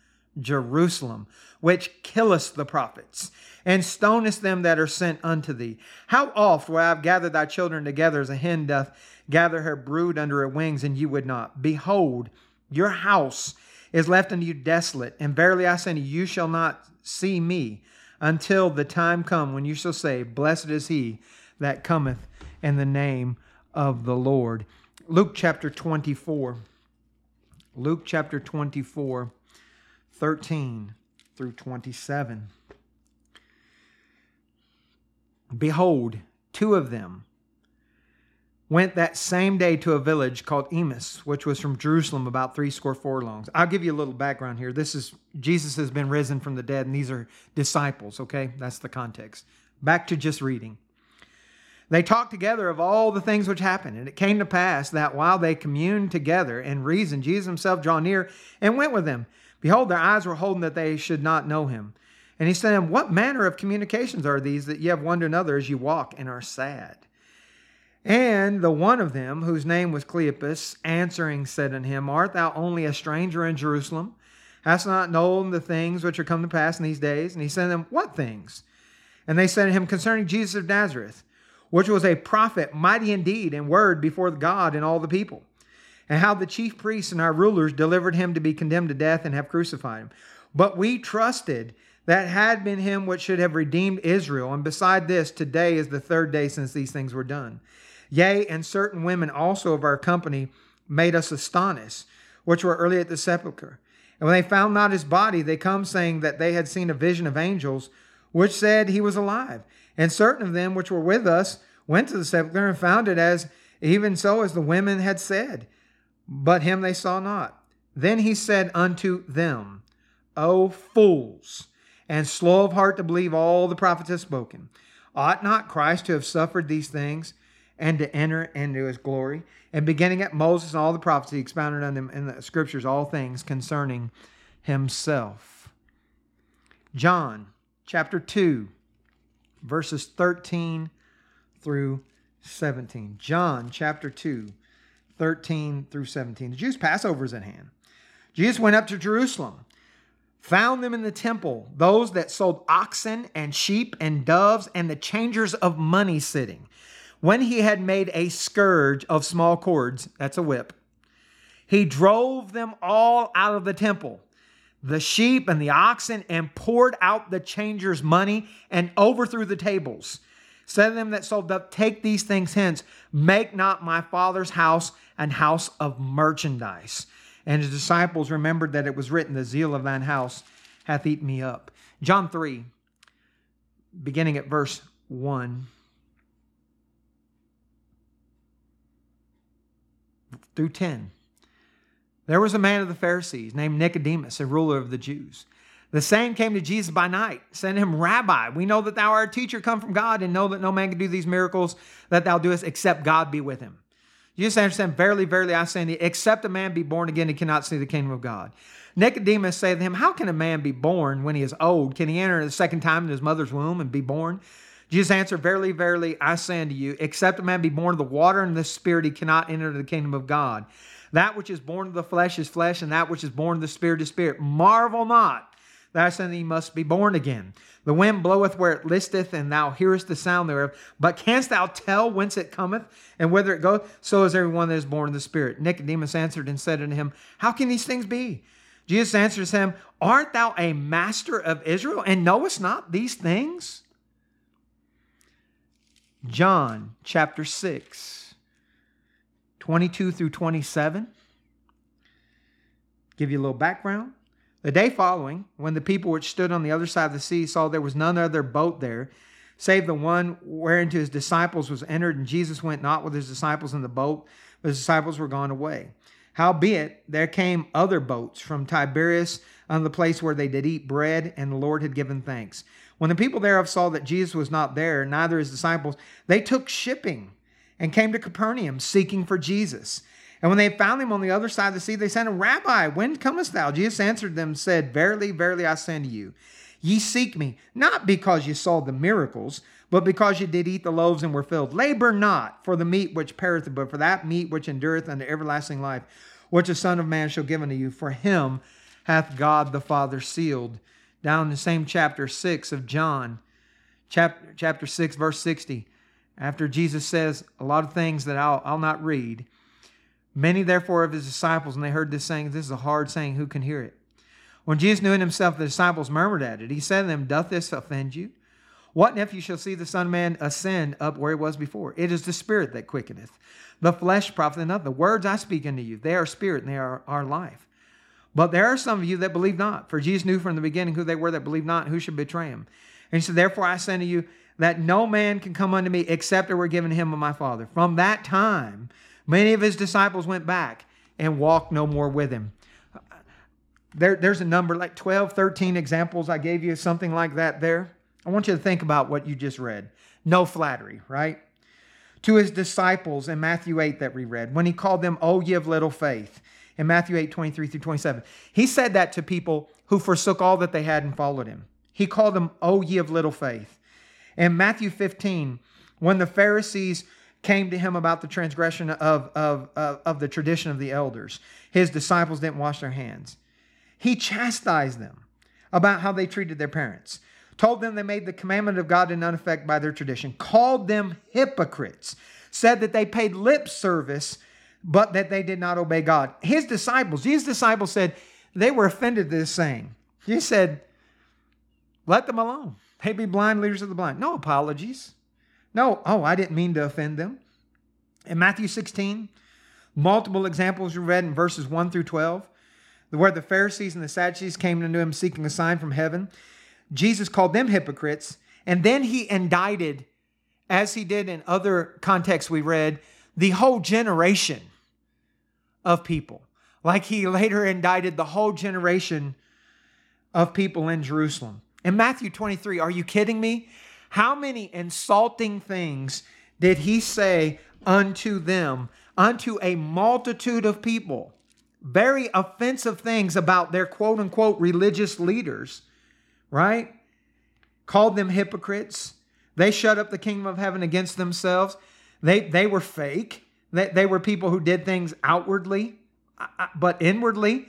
Jerusalem, which killest the prophets, and stonest them that are sent unto thee. How oft will I have gathered thy children together as a hen doth gather her brood under her wings, and you would not? Behold, your house is left unto you desolate, and verily I say unto you, you shall not see me until the time come when you shall say, Blessed is he that cometh in the name of the Lord. Luke chapter 24. Luke chapter 24, 13 through 27. Behold, two of them went that same day to a village called Emmaus, which was from Jerusalem about three score furlongs. I'll give you a little background here. This is Jesus has been risen from the dead, and these are disciples, okay? That's the context. Back to just reading. They talked together of all the things which happened, and it came to pass that while they communed together and reasoned, Jesus himself drew near and went with them. Behold, their eyes were holden that they should not know him. And he said to them, What manner of communications are these that ye have one to another as you walk and are sad? And the one of them, whose name was Cleopas, answering said unto him, Art thou only a stranger in Jerusalem? Hast not known the things which are come to pass in these days? And he said to them, What things? And they said to him, Concerning Jesus of Nazareth, which was a prophet, mighty indeed in word before God and all the people and how the chief priests and our rulers delivered him to be condemned to death and have crucified him. But we trusted that had been him which should have redeemed Israel. And beside this, today is the third day since these things were done. Yea, and certain women also of our company made us astonished, which were early at the sepulchre. And when they found not his body, they come saying that they had seen a vision of angels, which said he was alive. And certain of them which were with us went to the sepulchre and found it as even so as the women had said but him they saw not. Then he said unto them, O fools, and slow of heart to believe all the prophets have spoken. Ought not Christ to have suffered these things and to enter into his glory? And beginning at Moses and all the prophets, he expounded on them in the scriptures all things concerning himself. John chapter 2, verses 13 through 17. John chapter 2 13 through 17. The Jews' Passover is at hand. Jesus went up to Jerusalem, found them in the temple, those that sold oxen and sheep and doves and the changers of money sitting. When he had made a scourge of small cords, that's a whip, he drove them all out of the temple, the sheep and the oxen, and poured out the changers' money and overthrew the tables Said to them that sold up, Take these things hence, make not my father's house an house of merchandise. And his disciples remembered that it was written, The zeal of thine house hath eaten me up. John 3, beginning at verse 1. Through 10. There was a man of the Pharisees named Nicodemus, a ruler of the Jews. The same came to Jesus by night, saying to him, Rabbi, we know that thou art a teacher come from God, and know that no man can do these miracles that thou doest except God be with him. Jesus answered him, Verily, verily, I say unto thee, except a man be born again, he cannot see the kingdom of God. Nicodemus said to him, How can a man be born when he is old? Can he enter the second time in his mother's womb and be born? Jesus answered, Verily, verily, I say unto you, except a man be born of the water and the Spirit, he cannot enter the kingdom of God. That which is born of the flesh is flesh, and that which is born of the Spirit is spirit. Marvel not I he must be born again. The wind bloweth where it listeth, and thou hearest the sound thereof. But canst thou tell whence it cometh and whither it goeth? So is every one that is born of the Spirit. Nicodemus answered and said unto him, How can these things be? Jesus answered him, Art thou a master of Israel, and knowest not these things? John chapter 6, 22 through 27. Give you a little background. The day following, when the people which stood on the other side of the sea saw there was none other boat there, save the one whereinto his disciples was entered, and Jesus went not with his disciples in the boat, but his disciples were gone away. Howbeit, there came other boats from Tiberias on the place where they did eat bread, and the Lord had given thanks. When the people thereof saw that Jesus was not there, neither his disciples, they took shipping and came to Capernaum, seeking for Jesus. And when they found him on the other side of the sea, they said, Rabbi, when comest thou? Jesus answered them, said, Verily, verily, I say you, ye seek me, not because ye saw the miracles, but because ye did eat the loaves and were filled. Labor not for the meat which perisheth, but for that meat which endureth unto everlasting life, which the Son of Man shall give unto you. For him hath God the Father sealed. Down in the same chapter 6 of John, chapter, chapter 6, verse 60, after Jesus says a lot of things that I'll, I'll not read, Many, therefore, of his disciples, when they heard this saying, This is a hard saying, who can hear it? When Jesus knew in himself the disciples murmured at it, he said to them, Doth this offend you? What if you shall see the Son of Man ascend up where he was before? It is the Spirit that quickeneth. The flesh profiteth not. The words I speak unto you, they are spirit and they are, are life. But there are some of you that believe not. For Jesus knew from the beginning who they were that believed not, who should betray him. And he said, Therefore I say unto you that no man can come unto me except it were given him of my Father. From that time, Many of his disciples went back and walked no more with him. There, there's a number like 12, 13 examples. I gave you something like that there. I want you to think about what you just read. No flattery, right? To his disciples in Matthew 8 that we read, when he called them, Oh, ye of little faith, in Matthew 8, 23 through 27. He said that to people who forsook all that they had and followed him. He called them, Oh, ye of little faith. In Matthew 15, when the Pharisees came to him about the transgression of, of, of, of, the tradition of the elders. His disciples didn't wash their hands. He chastised them about how they treated their parents, told them they made the commandment of God in effect by their tradition, called them hypocrites, said that they paid lip service, but that they did not obey God. His disciples, Jesus' disciples said they were offended at this saying. He said, let them alone. They be blind leaders of the blind. No apologies. No, oh, I didn't mean to offend them. In Matthew 16, multiple examples are read in verses 1 through 12, where the Pharisees and the Sadducees came unto him seeking a sign from heaven. Jesus called them hypocrites, and then he indicted, as he did in other contexts we read, the whole generation of people. Like he later indicted the whole generation of people in Jerusalem. In Matthew 23, are you kidding me? How many insulting things did he say unto them, unto a multitude of people? Very offensive things about their quote unquote religious leaders, right? Called them hypocrites. They shut up the kingdom of heaven against themselves. They, they were fake. They, they were people who did things outwardly, uh, uh, but inwardly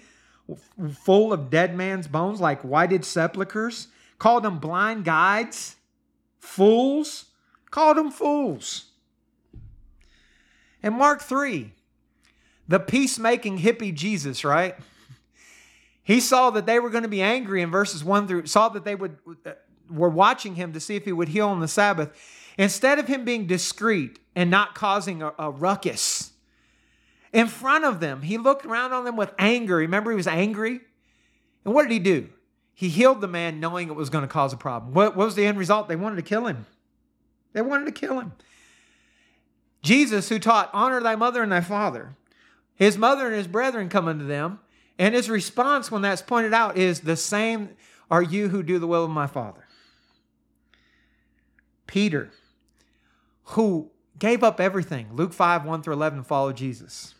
full of dead man's bones, like whited sepulchres. Called them blind guides Fools? Called them fools. And Mark 3, the peacemaking hippie Jesus, right? He saw that they were going to be angry in verses 1 through, saw that they would, uh, were watching him to see if he would heal on the Sabbath. Instead of him being discreet and not causing a, a ruckus in front of them, he looked around on them with anger. Remember, he was angry? And what did he do? He healed the man knowing it was going to cause a problem. What, what was the end result? They wanted to kill him. They wanted to kill him. Jesus, who taught, Honor thy mother and thy father, his mother and his brethren come unto them. And his response when that's pointed out is, The same are you who do the will of my Father. Peter, who gave up everything, Luke 5 1 through 11, followed Jesus,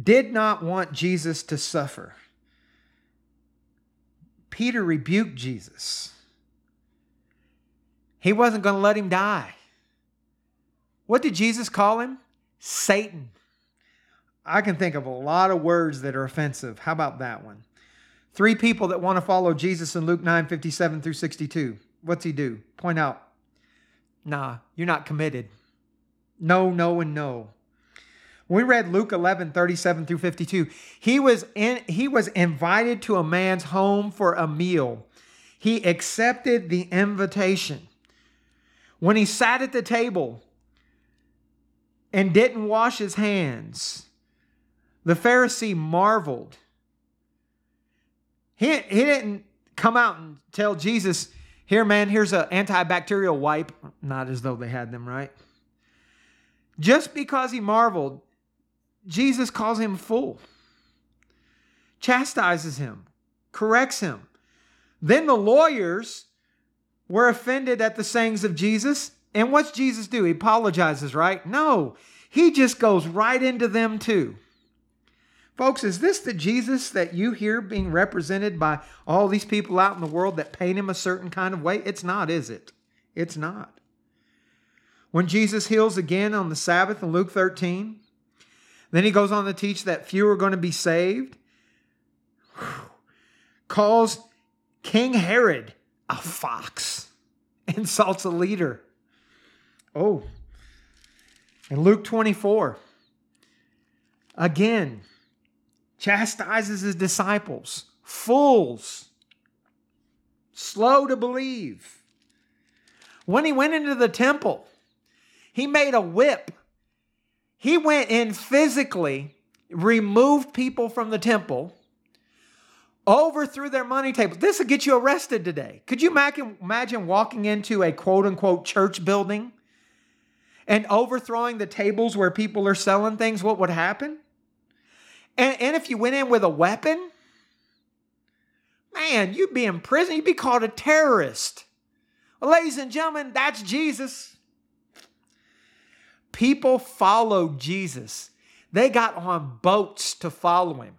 did not want Jesus to suffer. Peter rebuked Jesus. He wasn't going to let him die. What did Jesus call him? Satan. I can think of a lot of words that are offensive. How about that one? Three people that want to follow Jesus in Luke 9 57 through 62. What's he do? Point out, nah, you're not committed. No, no, and no. We read Luke 11 37 through 52, he was, in, he was invited to a man's home for a meal. He accepted the invitation. When he sat at the table and didn't wash his hands, the Pharisee marveled. He, he didn't come out and tell Jesus, here, man, here's an antibacterial wipe. Not as though they had them, right? Just because he marveled, Jesus calls him fool, chastises him, corrects him. Then the lawyers were offended at the sayings of Jesus. And what's Jesus do? He apologizes, right? No, he just goes right into them too. Folks, is this the Jesus that you hear being represented by all these people out in the world that paint him a certain kind of way? It's not, is it? It's not. When Jesus heals again on the Sabbath in Luke 13, then he goes on to teach that few are going to be saved. Calls King Herod a fox, insults a leader. Oh, in Luke 24, again, chastises his disciples, fools, slow to believe. When he went into the temple, he made a whip. He went in physically, removed people from the temple, overthrew their money tables. This would get you arrested today. Could you imagine walking into a quote unquote church building and overthrowing the tables where people are selling things? What would happen? And, and if you went in with a weapon, man, you'd be in prison. You'd be called a terrorist. Well, ladies and gentlemen, that's Jesus. People followed Jesus. They got on boats to follow him.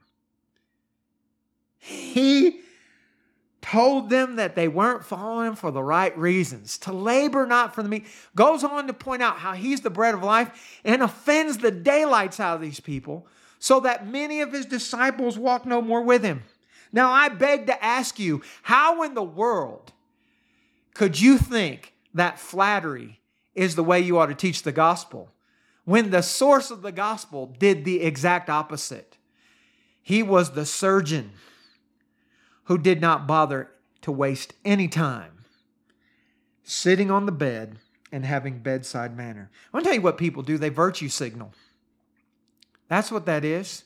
He told them that they weren't following him for the right reasons, to labor not for the meat. Goes on to point out how he's the bread of life and offends the daylights out of these people so that many of his disciples walk no more with him. Now, I beg to ask you, how in the world could you think that flattery is the way you ought to teach the gospel when the source of the gospel did the exact opposite? He was the surgeon who did not bother to waste any time sitting on the bed and having bedside manner. I want to tell you what people do they virtue signal. That's what that is.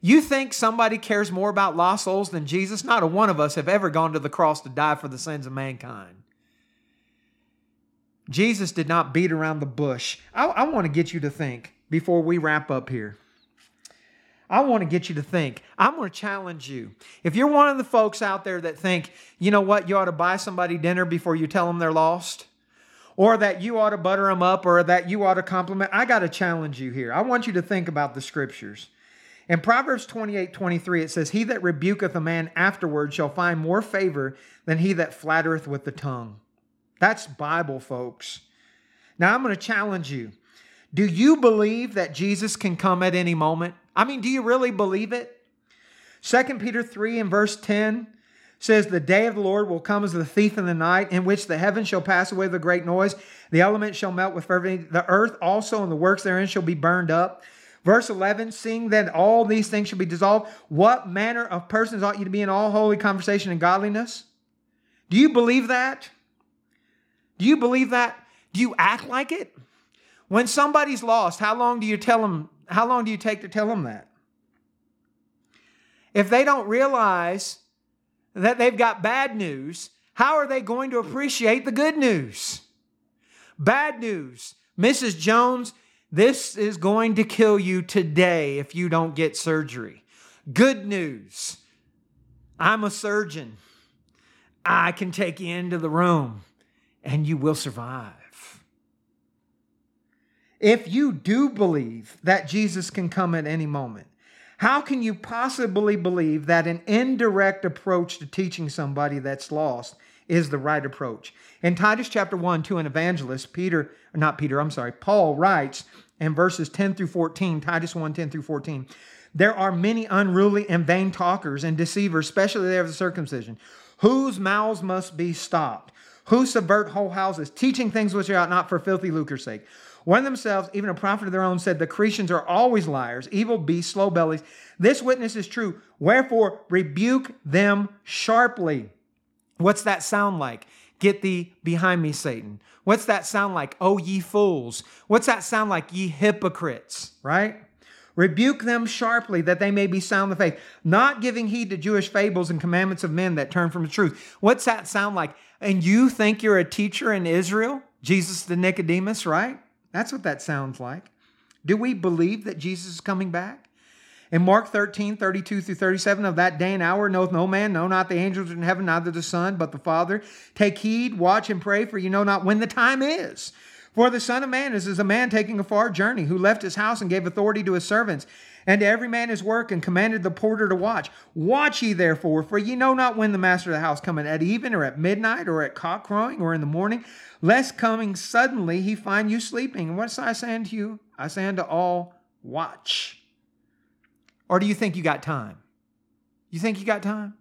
You think somebody cares more about lost souls than Jesus? Not a one of us have ever gone to the cross to die for the sins of mankind. Jesus did not beat around the bush. I, I want to get you to think before we wrap up here. I want to get you to think. I'm going to challenge you. If you're one of the folks out there that think, you know what, you ought to buy somebody dinner before you tell them they're lost, or that you ought to butter them up or that you ought to compliment. I got to challenge you here. I want you to think about the scriptures. In Proverbs 28 23, it says, He that rebuketh a man afterward shall find more favor than he that flattereth with the tongue. That's Bible, folks. Now I'm going to challenge you. Do you believe that Jesus can come at any moment? I mean, do you really believe it? 2 Peter 3 and verse 10 says, The day of the Lord will come as the thief in the night, in which the heavens shall pass away with a great noise, the elements shall melt with fervency, the earth also and the works therein shall be burned up. Verse 11, seeing that all these things shall be dissolved, what manner of persons ought you to be in all holy conversation and godliness? Do you believe that? Do you believe that? Do you act like it? When somebody's lost, how long do you tell them? How long do you take to tell them that? If they don't realize that they've got bad news, how are they going to appreciate the good news? Bad news. Mrs. Jones, this is going to kill you today if you don't get surgery. Good news. I'm a surgeon. I can take you into the room and you will survive. If you do believe that Jesus can come at any moment, how can you possibly believe that an indirect approach to teaching somebody that's lost is the right approach? In Titus chapter 1, to an evangelist, Peter, not Peter, I'm sorry, Paul writes in verses 10 through 14, Titus 1, 10 through 14, there are many unruly and vain talkers and deceivers, especially there of the circumcision, whose mouths must be stopped, who subvert whole houses, teaching things which are not for filthy lucre's sake one of themselves, even a prophet of their own, said, The Cretians are always liars, evil beasts, slow bellies. This witness is true. Wherefore, rebuke them sharply. What's that sound like? Get thee behind me, Satan. What's that sound like? Oh, ye fools. What's that sound like? Ye hypocrites, right? Rebuke them sharply that they may be sound in the faith, not giving heed to Jewish fables and commandments of men that turn from the truth. What's that sound like? And you think you're a teacher in Israel? Jesus the Nicodemus, right? That's what that sounds like. Do we believe that Jesus is coming back? In Mark 13, 32 through 37, of that day and hour knoweth no man, no, not the angels in heaven, neither the Son, but the Father. Take heed, watch, and pray, for you know not when the time is. For the Son of Man is as a man taking a far journey, who left his house and gave authority to his servants, and to every man his work, and commanded the porter to watch. Watch ye therefore, for ye know not when the master of the house cometh, at even, or at midnight, or at cock crowing, or in the morning lest coming suddenly he find you sleeping. And what's I say unto you? I say unto all, watch. Or do you think you got time? You think you got time?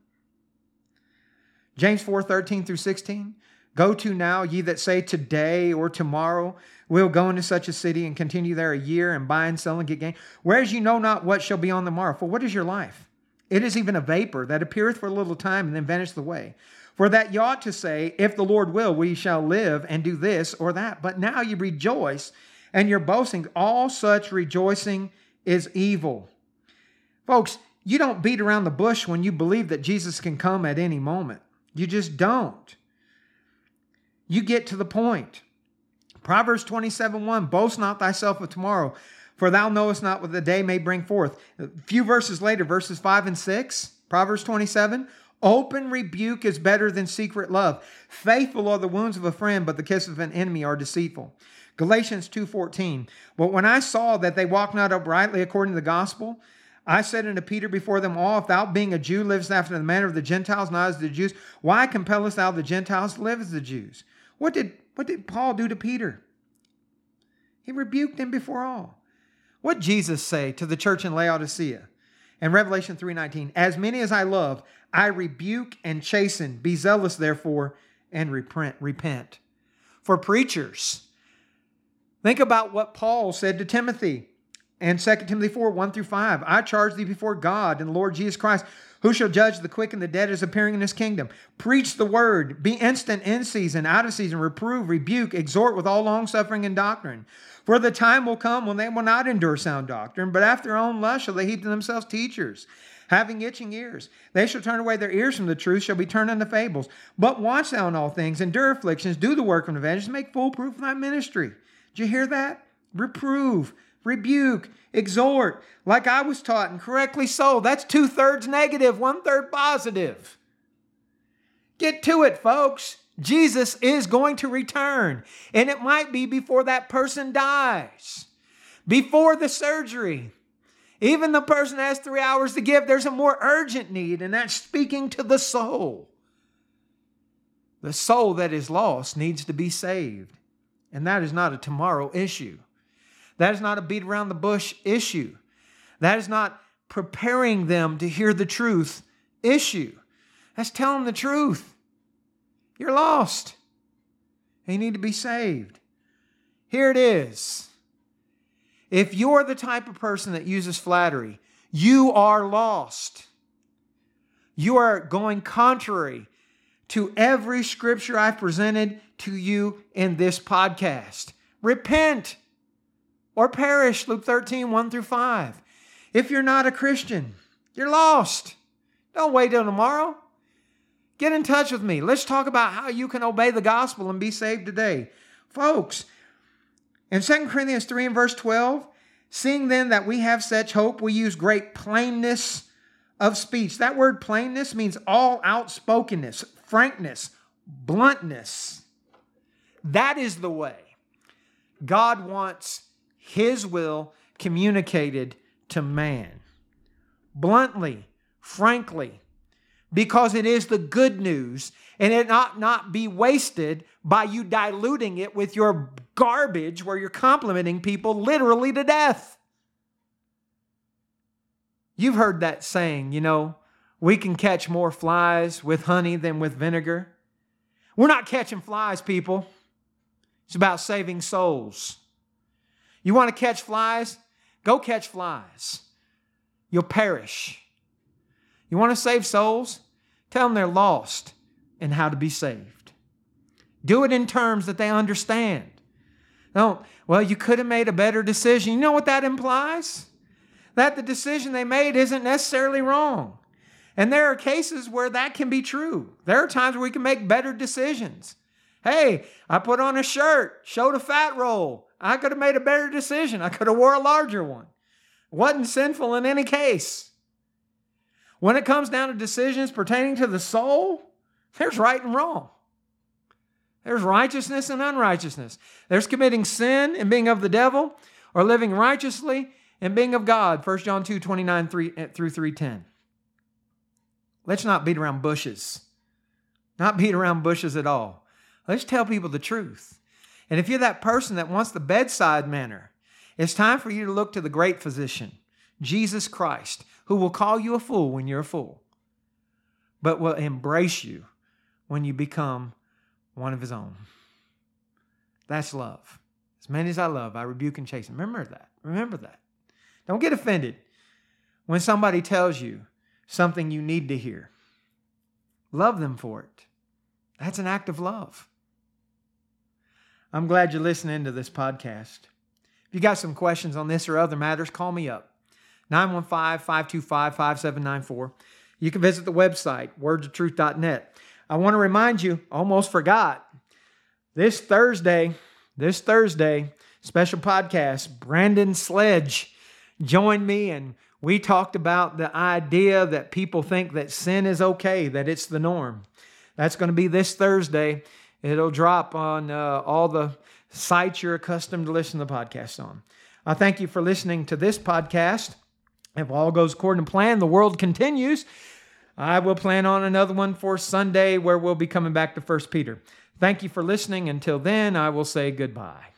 James 4 13 through 16. Go to now, ye that say today or tomorrow, we'll go into such a city and continue there a year and buy and sell and get gain. Whereas you know not what shall be on the morrow. For what is your life? It is even a vapor that appeareth for a little time and then vanisheth away. For that you ought to say, If the Lord will, we shall live and do this or that. But now you rejoice and you're boasting. All such rejoicing is evil. Folks, you don't beat around the bush when you believe that Jesus can come at any moment. You just don't. You get to the point. Proverbs 27 1 Boast not thyself of tomorrow, for thou knowest not what the day may bring forth. A few verses later, verses 5 and 6, Proverbs 27 Open rebuke is better than secret love. Faithful are the wounds of a friend, but the kisses of an enemy are deceitful. Galatians 2:14. But when I saw that they walked not uprightly according to the gospel, I said unto Peter before them all, If thou being a Jew livest after the manner of the Gentiles, not as the Jews, why compellest thou the Gentiles to live as the Jews? What did, what did Paul do to Peter? He rebuked him before all. What Jesus say to the church in Laodicea? In Revelation 3:19, as many as I love, I rebuke and chasten. Be zealous, therefore, and repent. repent. For preachers, think about what Paul said to Timothy in 2 Timothy 4 1 through 5. I charge thee before God and the Lord Jesus Christ, who shall judge the quick and the dead is appearing in his kingdom. Preach the word, be instant in season, out of season, reprove, rebuke, exhort with all longsuffering and doctrine. For the time will come when they will not endure sound doctrine, but after their own lust shall they heap to themselves teachers having itching ears. They shall turn away their ears from the truth, shall be turned unto fables. But watch thou in all things, endure afflictions, do the work of an evangelist, make full proof of thy ministry. Did you hear that? Reprove, rebuke, exhort, like I was taught, and correctly so. That's two thirds negative, one third positive. Get to it, folks. Jesus is going to return, and it might be before that person dies, before the surgery, even the person has three hours to give, there's a more urgent need, and that's speaking to the soul. The soul that is lost needs to be saved. And that is not a tomorrow issue. That is not a beat around the bush issue. That is not preparing them to hear the truth issue. That's telling the truth. You're lost. You need to be saved. Here it is. If you're the type of person that uses flattery, you are lost. You are going contrary to every scripture I've presented to you in this podcast. Repent or perish, Luke 13, 1 through 5. If you're not a Christian, you're lost. Don't wait till tomorrow. Get in touch with me. Let's talk about how you can obey the gospel and be saved today. Folks, in 2 Corinthians 3 and verse 12, seeing then that we have such hope, we use great plainness of speech. That word plainness means all outspokenness, frankness, bluntness. That is the way God wants His will communicated to man. Bluntly, frankly, because it is the good news and it not not be wasted by you diluting it with your garbage where you're complimenting people literally to death. You've heard that saying, you know, we can catch more flies with honey than with vinegar. We're not catching flies, people. It's about saving souls. You want to catch flies? Go catch flies. You'll perish. You want to save souls? Tell them they're lost and how to be saved. Do it in terms that they understand. Don't, well, you could have made a better decision. You know what that implies? That the decision they made isn't necessarily wrong. And there are cases where that can be true. There are times where we can make better decisions. Hey, I put on a shirt, showed a fat roll. I could have made a better decision. I could have wore a larger one. Wasn't sinful in any case. When it comes down to decisions pertaining to the soul, there's right and wrong. There's righteousness and unrighteousness. There's committing sin and being of the devil, or living righteously and being of God. 1 John 2 29 3, eh, through 310. Let's not beat around bushes. Not beat around bushes at all. Let's tell people the truth. And if you're that person that wants the bedside manner, it's time for you to look to the great physician, Jesus Christ, who will call you a fool when you're a fool, but will embrace you when you become one of his own. That's love. As many as I love, I rebuke and chasten. Remember that. Remember that. Don't get offended when somebody tells you something you need to hear. Love them for it. That's an act of love. I'm glad you're listening to this podcast. If you got some questions on this or other matters, call me up. 915 525 5794. You can visit the website, wordsoftruth.net. I want to remind you, almost forgot, this Thursday, this Thursday, special podcast, Brandon Sledge joined me and we talked about the idea that people think that sin is okay, that it's the norm. That's going to be this Thursday. It'll drop on uh, all the sites you're accustomed to listen to the podcast on. I thank you for listening to this podcast. If all goes according to plan, the world continues. I will plan on another one for Sunday where we'll be coming back to 1 Peter. Thank you for listening. Until then, I will say goodbye.